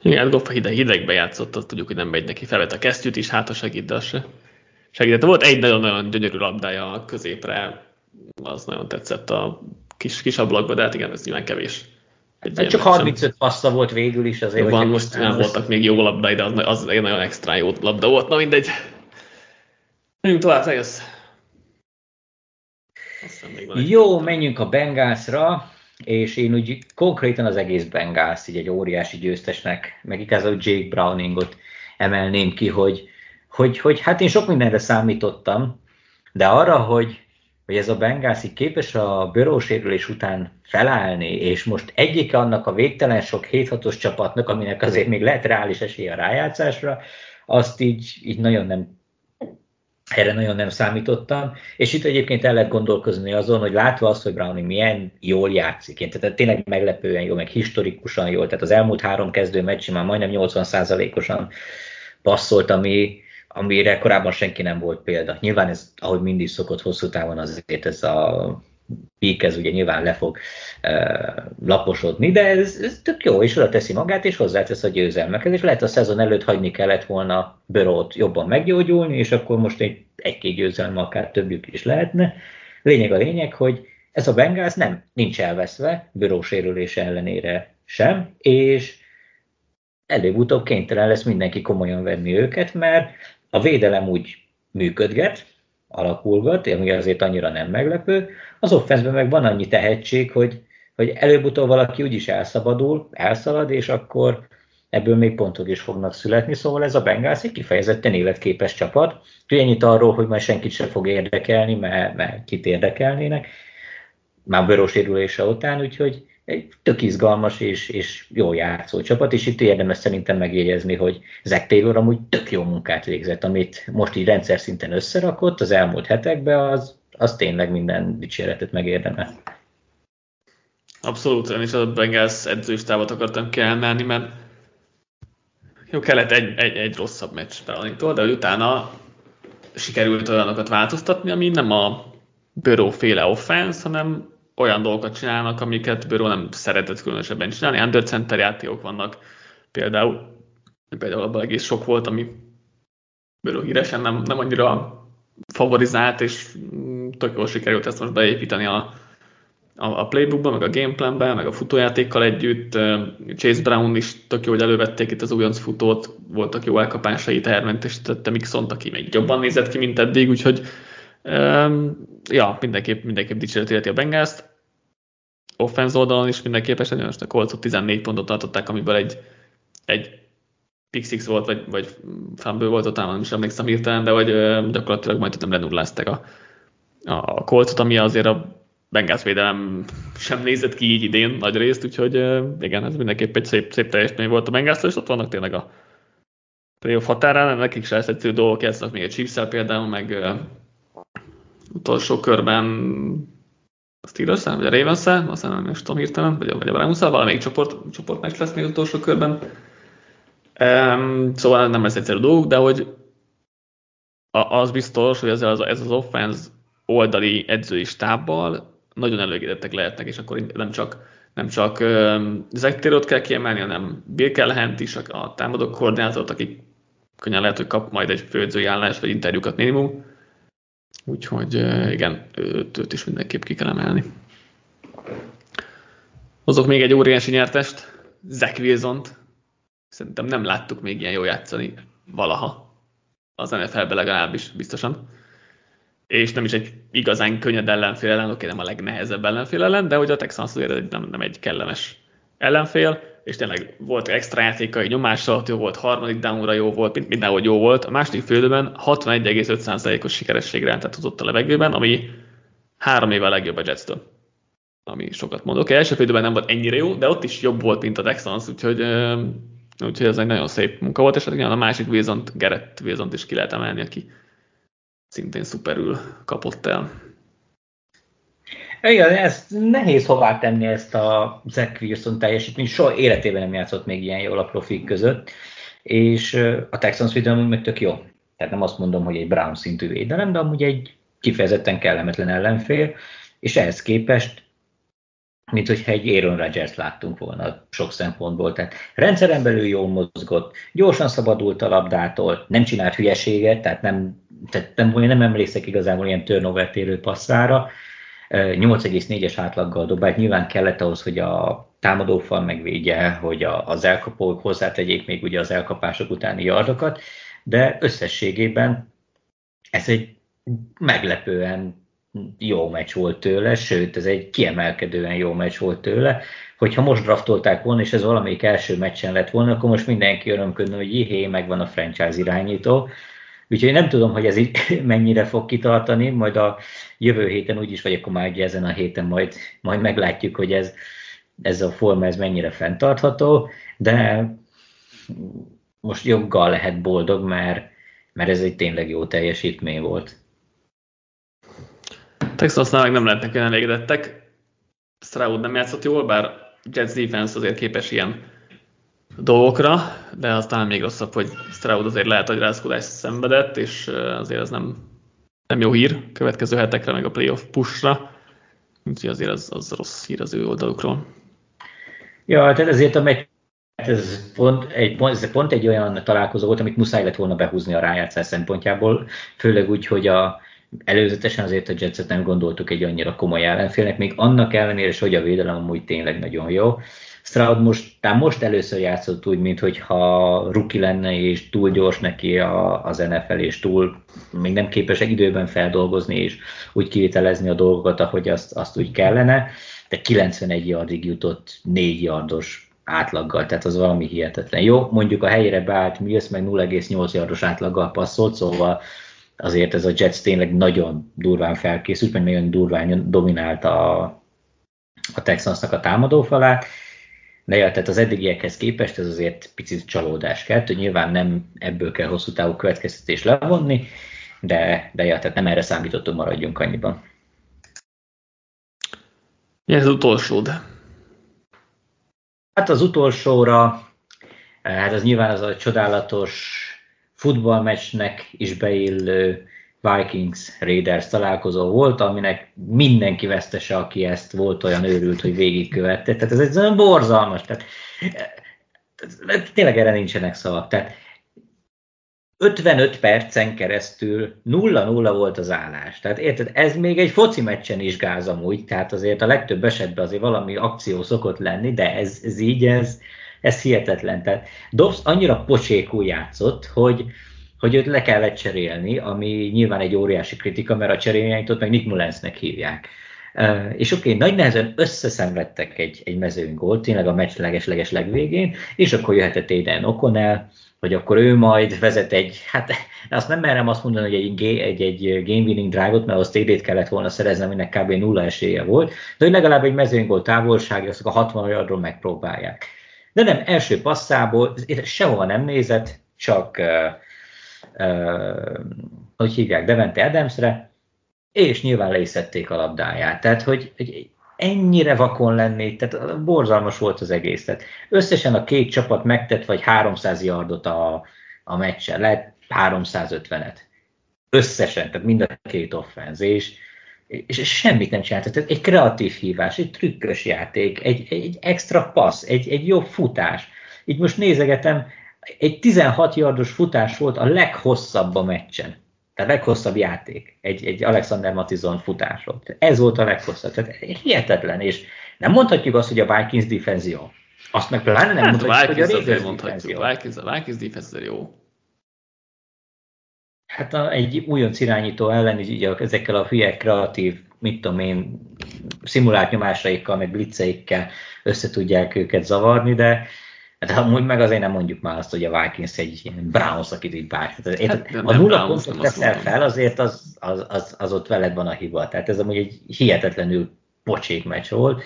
Igen, Goffa hideg, hidegbe játszott, azt tudjuk, hogy nem megy neki. Felvett a kesztyűt is, hát a segít, de se segített. Volt egy nagyon-nagyon gyönyörű labdája a középre, az nagyon tetszett a kis, kis ablakba, de hát igen, ez nyilván kevés Hát csak 35 passza volt végül is azért. Van, most nem voltak még jó labdai, de az, az egy nagyon extra jó labda volt. Na mindegy. Menjünk tovább, jössz. Jó, menjünk a Bengalsra, és én úgy konkrétan az egész Bengals így egy óriási győztesnek, meg igazából Jake Browningot emelném ki, hogy, hogy, hogy hát én sok mindenre számítottam, de arra, hogy, hogy ez a Bengals így képes a bőrósérülés után felállni, és most egyik annak a végtelen sok 7 csapatnak, aminek azért még lehet reális esélye a rájátszásra, azt így, így nagyon nem erre nagyon nem számítottam, és itt egyébként el lehet gondolkozni azon, hogy látva azt, hogy Browning milyen jól játszik, tehát tényleg meglepően jó, meg historikusan jól, tehát az elmúlt három kezdő meccs már majdnem 80%-osan passzolt, ami, amire korábban senki nem volt példa. Nyilván ez, ahogy mindig szokott hosszú távon, azért ez a peak, ez ugye nyilván le fog uh, laposodni, de ez, ez tök jó, és oda teszi magát, és hozzátesz a győzelmeket, és lehet a szezon előtt hagyni kellett volna Börót jobban meggyógyulni, és akkor most egy, egy-két győzelme, akár többjük is lehetne. Lényeg a lényeg, hogy ez a Bengals nem, nincs elveszve, Böró sérülése ellenére sem, és előbb-utóbb kénytelen lesz mindenki komolyan venni őket, mert a védelem úgy működget, alakulgat, ami azért annyira nem meglepő. Az offenzben meg van annyi tehetség, hogy, hogy előbb-utóbb valaki úgyis elszabadul, elszalad, és akkor ebből még pontok is fognak születni, szóval ez a Bengals egy kifejezetten életképes csapat. Úgyhogy ennyit arról, hogy már senkit sem fog érdekelni, mert, mert kit érdekelnének, már Böró sérülése után, úgyhogy egy tök izgalmas és, és jó játszó csapat, és itt érdemes szerintem megjegyezni, hogy Zach Taylor amúgy tök jó munkát végzett, amit most így rendszer szinten összerakott az elmúlt hetekben, az, az tényleg minden dicséretet megérdemel. Abszolút, én is a Bengals edzőistávot akartam kiemelni, mert jó, kellett egy, egy, egy rosszabb meccs Belanitól, de utána sikerült olyanokat változtatni, ami nem a Burrow féle offense, hanem olyan dolgokat csinálnak, amiket Bőró nem szeretett különösebben csinálni. Under center játékok vannak például, például abban egész sok volt, ami Bőró híresen nem, nem annyira favorizált, és tök jól sikerült ezt most beépíteni a, a, a playbookba, meg a gameplanbe, meg a futójátékkal együtt. Chase Brown is tök jó, hogy elővették itt az újonc futót, voltak jó elkapásai, tette Mixont, aki még jobban nézett ki, mint eddig, úgyhogy ja, mindenképp, mindenképp dicséret illeti a bengals Offense oldalon is mindenképpen, most a Colts 14 pontot tartották, amiből egy, egy pick six volt, vagy, vagy fumble volt, talán nem is emlékszem hirtelen, de vagy gyakorlatilag majd tudom lenullázták a, a Colts-ot, ami azért a Bengals védelem sem nézett ki így idén nagy részt, úgyhogy igen, ez mindenképp egy szép, szép teljesítmény volt a bengals és ott vannak tényleg a playoff határán, nekik se lesz egyszerű dolgok, játszanak még egy chiefs például, meg utolsó körben a steelers vagy a ravens aztán nem is tudom hirtelen, vagy a, vagy a browns valamelyik csoport, csoport meccs lesz még az utolsó körben. Um, szóval nem lesz egyszerű dolguk, de hogy az biztos, hogy ez az, ez az offense oldali edzői stábbal nagyon előgedettek lehetnek, és akkor nem csak, nem csak um, Taylor-t kell kiemelni, hanem Bill Callahan is, a, a támadó koordinátort, akik könnyen lehet, hogy kap majd egy főedzői állást, vagy interjúkat minimum, Úgyhogy igen, őt, őt is mindenképp ki kell emelni. Hozok még egy óriási nyertest, Zach wilson -t. Szerintem nem láttuk még ilyen jól játszani valaha. Az NFL-be legalábbis, biztosan. És nem is egy igazán könnyed ellenfél ellen, oké, nem a legnehezebb ellenfél ellen, de hogy a Texans azért nem, nem egy kellemes ellenfél, és tényleg volt extra játékai, nyomás alatt jó volt, harmadik downra jó volt, mindenhogy jó volt. A második félidőben 61,5%-os sikerességre tehát a levegőben, ami három éve a legjobb a jets ami sokat mondok. Első félidőben nem volt ennyire jó, de ott is jobb volt, mint a Texans, úgyhogy, úgyhogy ez egy nagyon szép munka volt, és hát a másik wilson Gerett wilson is ki lehet emelni, aki szintén szuperül kapott el. Igen, ez nehéz hová tenni ezt a Zach Wilson teljesítményt, soha életében nem játszott még ilyen jól a profik között, és a Texans védelem meg tök jó. Tehát nem azt mondom, hogy egy Brown szintű védelem, de amúgy egy kifejezetten kellemetlen ellenfél, és ehhez képest mint hogyha egy Aaron rodgers láttunk volna sok szempontból. Tehát rendszeren belül jól mozgott, gyorsan szabadult a labdától, nem csinált hülyeséget, tehát nem, tehát nem, nem emlékszek igazából ilyen turnover érő passzára, 8,4-es átlaggal dobált, nyilván kellett ahhoz, hogy a támadófal megvédje, hogy a, az elkapók hozzátegyék még ugye az elkapások utáni yardokat, de összességében ez egy meglepően jó meccs volt tőle, sőt, ez egy kiemelkedően jó meccs volt tőle. Hogyha most draftolták volna, és ez valamelyik első meccsen lett volna, akkor most mindenki örömködne, hogy jihé, megvan a franchise irányító. Úgyhogy nem tudom, hogy ez így [laughs] mennyire fog kitartani, majd a jövő héten úgyis, vagy akkor már ezen a héten majd, majd meglátjuk, hogy ez, ez a forma ez mennyire fenntartható, de most joggal lehet boldog, mert, mert ez egy tényleg jó teljesítmény volt. Texansnál meg nem lehetnek olyan elégedettek. Stroud nem játszott jól, bár Jets defense azért képes ilyen dolgokra, de aztán még rosszabb, hogy Stroud azért lehet, hogy rázkodást szenvedett, és azért az nem, nem jó hír következő hetekre, meg a playoff pushra. Úgyhogy azért az, az rossz hír az ő oldalukról. Ja, tehát ezért a meccs ez pont egy, ez pont egy olyan találkozó volt, amit muszáj lett volna behúzni a rájátszás szempontjából, főleg úgy, hogy a, előzetesen azért a Jetset nem gondoltuk egy annyira komoly ellenfélnek, még annak ellenére hogy a védelem amúgy tényleg nagyon jó. Stroud most, tám most először játszott úgy, mintha ruki lenne, és túl gyors neki a, az NFL, és túl még nem képes időben feldolgozni, és úgy kivitelezni a dolgokat, ahogy azt, azt úgy kellene, de 91 yardig jutott 4 yardos átlaggal, tehát az valami hihetetlen. Jó, mondjuk a helyére beállt Mills meg 0,8 yardos átlaggal passzolt, szóval azért ez a Jets tényleg nagyon durván felkészült, meg nagyon durván dominálta a, a Texansnak a támadófalát, de tehát az eddigiekhez képest ez azért picit csalódás kell, hogy nyilván nem ebből kell hosszú távú következtetés levonni, de, de ja, tehát nem erre számítottunk, maradjunk annyiban. Mi az utolsód? Hát az utolsóra, hát az nyilván az a csodálatos futballmeccsnek is beillő Vikings Raiders találkozó volt, aminek mindenki vesztese, aki ezt volt olyan őrült, hogy végigkövette. Tehát ez egy olyan borzalmas. Tehát, tényleg erre nincsenek szavak. Tehát 55 percen keresztül 0-0 volt az állás. Tehát érted, ez még egy foci meccsen is gáz amúgy, tehát azért a legtöbb esetben azért valami akció szokott lenni, de ez, ez így, ez, ez hihetetlen. Tehát Dobbs annyira pocsékul játszott, hogy, hogy őt le kellett cserélni, ami nyilván egy óriási kritika, mert a cseréljányt meg Nick Mullensnek hívják. Uh, és oké, okay, nagy nehezen összeszenvedtek egy, egy mezőn gólt, tényleg a meccs leges-leges legvégén, és akkor jöhetett Aiden O'Connell, hogy akkor ő majd vezet egy, hát azt nem merem azt mondani, hogy egy, egy, egy game winning drive-ot, mert az TD-t kellett volna szerezni, aminek kb. nulla esélye volt, de hogy legalább egy mezőnygól távolságra, azt a 60 yardról megpróbálják. De nem, első passzából sehova nem nézett, csak uh, hogy hívják, Devente Adamsre, és nyilván le is a labdáját. Tehát, hogy, hogy ennyire vakon lenni, tehát borzalmas volt az egész. Tehát összesen a két csapat megtett vagy 300 yardot a, a meccsen, lehet 350-et. Összesen, tehát mind a két offenz, és, és semmit nem csinált. Tehát egy kreatív hívás, egy trükkös játék, egy, egy extra passz, egy, egy jobb futás. Így most nézegetem, egy 16 yardos futás volt a leghosszabb a meccsen. Tehát a leghosszabb játék, egy, egy Alexander Matizon futásról. Ez volt a leghosszabb. Tehát hihetetlen, és nem mondhatjuk azt, hogy a Vikings defense jó. Azt meg pláne nem hát, mondhatjuk, hogy a Raiders defense jó. Vikings, a Vikings defense jó. Hát a, egy újonc irányító ellen így, így ezekkel a hülye kreatív, mit tudom én, szimulált nyomásaikkal, meg blitzeikkel össze tudják őket zavarni, de Hát amúgy meg azért nem mondjuk már azt, hogy a Vikings egy ilyen Browns, akit így bár. Hát, a nulla pontot teszel fel, azért az, az, az, az, ott veled van a hiba. Tehát ez amúgy egy hihetetlenül pocsék meccs volt.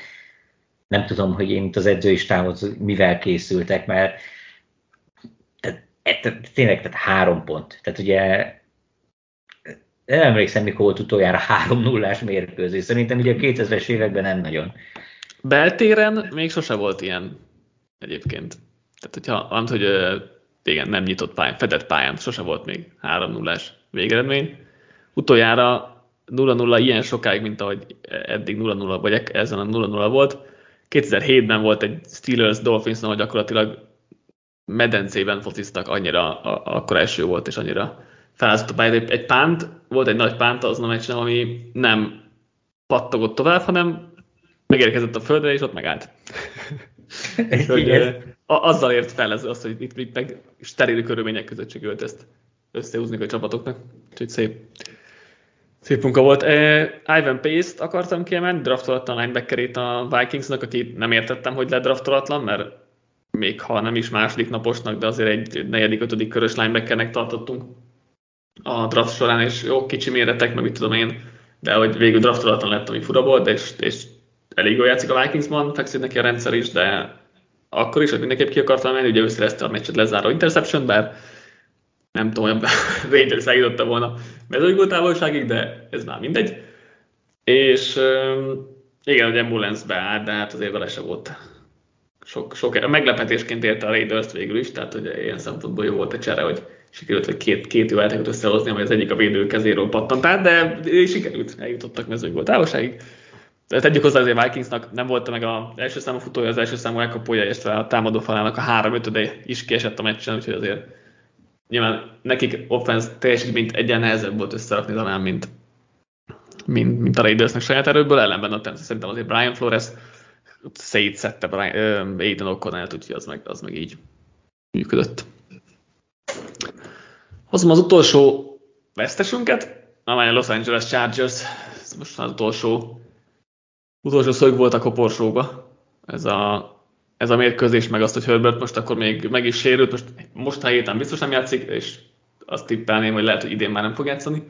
Nem tudom, hogy én itt az edzői stámot mivel készültek, mert tehát, tehát, tényleg tehát három pont. Tehát ugye nem emlékszem, mikor volt utoljára 3 0 mérkőzés. Szerintem ugye a 2000-es években nem nagyon. Beltéren még sose volt ilyen egyébként. Tehát, hogyha nem hogy igen, nem nyitott pályán, fedett pályán, sose volt még 3 0 végeredmény. Utoljára 0-0 ilyen sokáig, mint ahogy eddig 0-0, vagy ezen a 0-0 volt. 2007-ben volt egy Steelers Dolphins, ahol gyakorlatilag medencében fociztak, annyira akkor eső volt, és annyira felázott a pályát. Egy pánt, volt egy nagy pánt azon a meccsen, ami nem pattogott tovább, hanem megérkezett a földre, és ott megállt. [laughs] [laughs] hogy, azzal ért fel ez azt, hogy itt, itt meg steril körülmények között sikerült ezt összehúzni a csapatoknak. Úgyhogy szép, szép munka volt. Uh, Ivan Pace-t akartam kiemelni, draftolatlan linebackerét a Vikingsnak, akit nem értettem, hogy ledraftolatlan, mert még ha nem is második naposnak, de azért egy negyedik, ötödik körös linebackernek tartottunk a draft során, és jó kicsi méretek, meg mit tudom én, de hogy végül draftolatlan lett, ami fura volt, és, és elég jól játszik a Vikingsban, fekszik neki a rendszer is, de akkor is, hogy mindenképp ki akartam menni, ugye ő szerezte a meccset lezáró interception, bár nem tudom, hogy [laughs] Rangers eljutotta volna mezőgól távolságig, de ez már mindegy. És igen, hogy ambulance beállt, de hát azért vele se volt sok, sok meglepetésként érte a Raiders-t végül is, tehát hogy ilyen szempontból jó volt a csere, hogy sikerült, hogy két, két jó összehozni, amely az egyik a védő kezéről pattant át, de sikerült, eljutottak mezőgól távolságig. Tegyük hozzá, hogy a Vikingsnak nem volt meg az első számú futója, az első számú elkapója, és a támadó falának a három ötöde is kiesett a meccsen, úgyhogy azért nyilván nekik offense teljesítményt egyen nehezebb volt összerakni talán, mint, mint, mint a Raidersnek saját erőből, ellenben a szerintem azért Brian Flores szétszette Brian, uh, Aiden O'Connell-t, úgyhogy az meg, az meg így működött. Hozom az utolsó vesztesünket, amely a Los Angeles Chargers, ez most az utolsó, utolsó szög volt a koporsóba. Ez a, ez a mérkőzés, meg azt, hogy Herbert most akkor még meg is sérült, most, most ha héten biztos nem játszik, és azt tippelném, hogy lehet, hogy idén már nem fog játszani.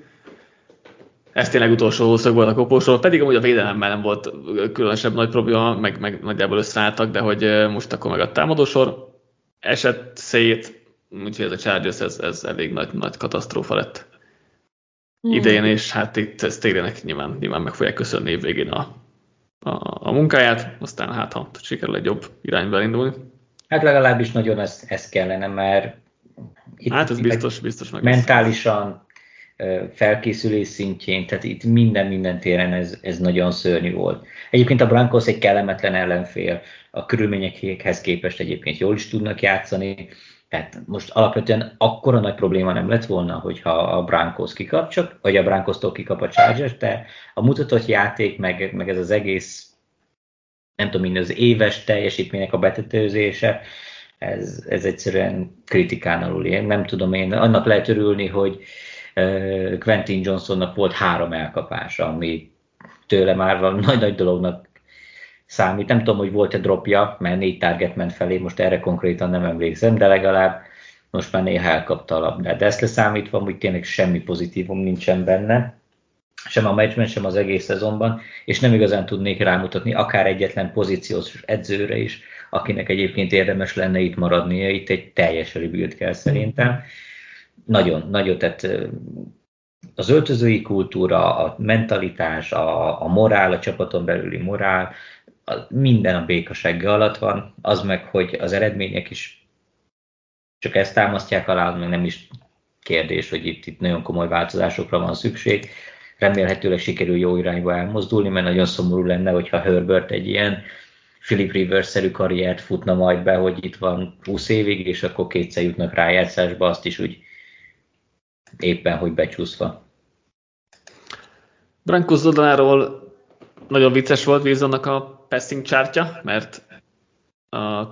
Ez tényleg utolsó szög volt a koporsó, pedig amúgy a védelemmel nem volt különösebb nagy probléma, meg, meg nagyjából összeálltak, de hogy most akkor meg a támadósor esett szét, úgyhogy ez a Chargers, ez, ez elég nagy, nagy katasztrófa lett mm. idején, és hát itt Staleynek nyilván, nyilván meg fogják köszönni évvégén a, a, a munkáját, aztán hát ha sikerül egy jobb irányba elindulni. Hát legalábbis nagyon ez, ez kellene, mert itt, hát ez biztos, biztos meg mentálisan, felkészülés szintjén, tehát itt minden, minden téren ez, ez nagyon szörnyű volt. Egyébként a Brankos egy kellemetlen ellenfél, a körülményekhez képest egyébként jól is tudnak játszani, tehát most alapvetően akkora nagy probléma nem lett volna, hogyha a Broncos kikap, csak, vagy a Broncos-tól kikap a Chargers, de a mutatott játék, meg, meg ez az egész, nem tudom, az éves teljesítmények a betetőzése, ez, ez egyszerűen kritikán alul. Én nem tudom, én annak lehet örülni, hogy Quentin Johnsonnak volt három elkapása, ami tőle már nagy-nagy dolognak számít. Nem tudom, hogy volt-e dropja, mert négy target ment felé, most erre konkrétan nem emlékszem, de legalább most már néha elkapta a labdát. De ezt leszámítva, hogy tényleg semmi pozitívum nincsen benne, sem a meccsben, sem az egész szezonban, és nem igazán tudnék rámutatni akár egyetlen pozíciós edzőre is, akinek egyébként érdemes lenne itt maradnia, itt egy teljes rebuild kell szerintem. Nagyon, nagyon, tehát az öltözői kultúra, a mentalitás, a, a morál, a csapaton belüli morál, minden a békasegge alatt van, az meg, hogy az eredmények is csak ezt támasztják alá, meg nem is kérdés, hogy itt, itt nagyon komoly változásokra van szükség. Remélhetőleg sikerül jó irányba elmozdulni, mert nagyon szomorú lenne, hogyha Herbert egy ilyen Philip Rivers-szerű karriert futna majd be, hogy itt van 20 évig, és akkor kétszer jutnak rájátszásba, azt is úgy éppen, hogy becsúszva. Brankos oldaláról nagyon vicces volt Wilsonnak a passing chartja, mert a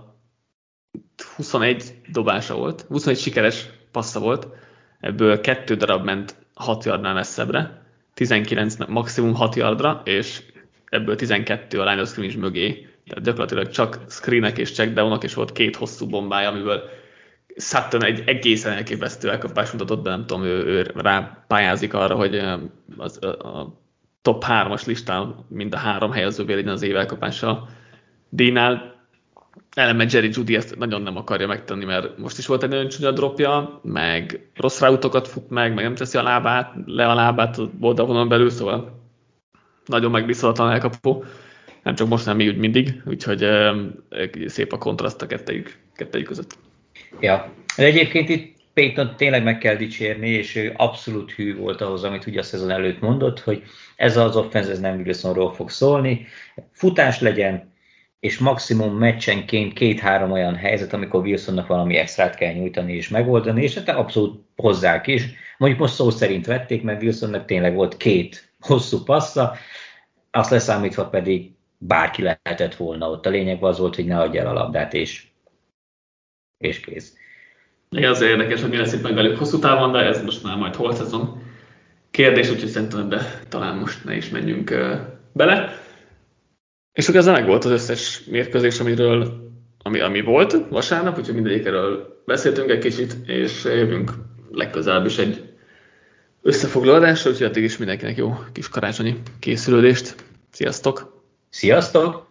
21 dobása volt, 21 sikeres passza volt, ebből kettő darab ment 6 yardnál messzebbre, 19 maximum 6 yardra, és ebből 12 a line of scrimmage mögé, tehát gyakorlatilag csak screenek és checkdownok, és volt két hosszú bombája, amiből Sutton egy egészen elképesztő elkapás mutatott, de nem tudom, ő, ő rá pályázik arra, hogy az, a top 3-as listán mind a három helyezővé legyen az évelkapással. Dénál eleme Jerry Judy ezt nagyon nem akarja megtenni, mert most is volt egy nagyon csúnya dropja, meg rossz ráutokat fut meg, meg nem teszi a lábát, le a lábát a oldalvonalon belül, szóval nagyon megbízhatatlan elkapó. Nem csak most, nem mi úgy mindig, úgyhogy szép a kontraszt a kettejük, kettejük között. Ja, de egyébként itt Payton tényleg meg kell dicsérni, és ő abszolút hű volt ahhoz, amit ugye a szezon előtt mondott, hogy ez az offense ez nem Wilsonról fog szólni, futás legyen, és maximum meccsenként két-három olyan helyzet, amikor Wilsonnak valami extrát kell nyújtani és megoldani, és hát abszolút hozzák is. Mondjuk most szó szerint vették, mert Wilsonnak tényleg volt két hosszú passza, azt leszámítva pedig bárki lehetett volna ott. A lényeg az volt, hogy ne adja el a labdát, és, és kész. Igen, az érdekes, hogy mi lesz itt meg velük hosszú távon, de ez most már majd hol szezon kérdés, úgyhogy szerintem ebbe talán most ne is menjünk bele. És akkor ezzel meg volt az összes mérkőzés, amiről, ami, ami volt vasárnap, úgyhogy mindegyikről beszéltünk egy kicsit, és jövünk legközelebb is egy összefoglalásra, úgyhogy addig is mindenkinek jó kis karácsonyi készülődést. Sziasztok! Sziasztok!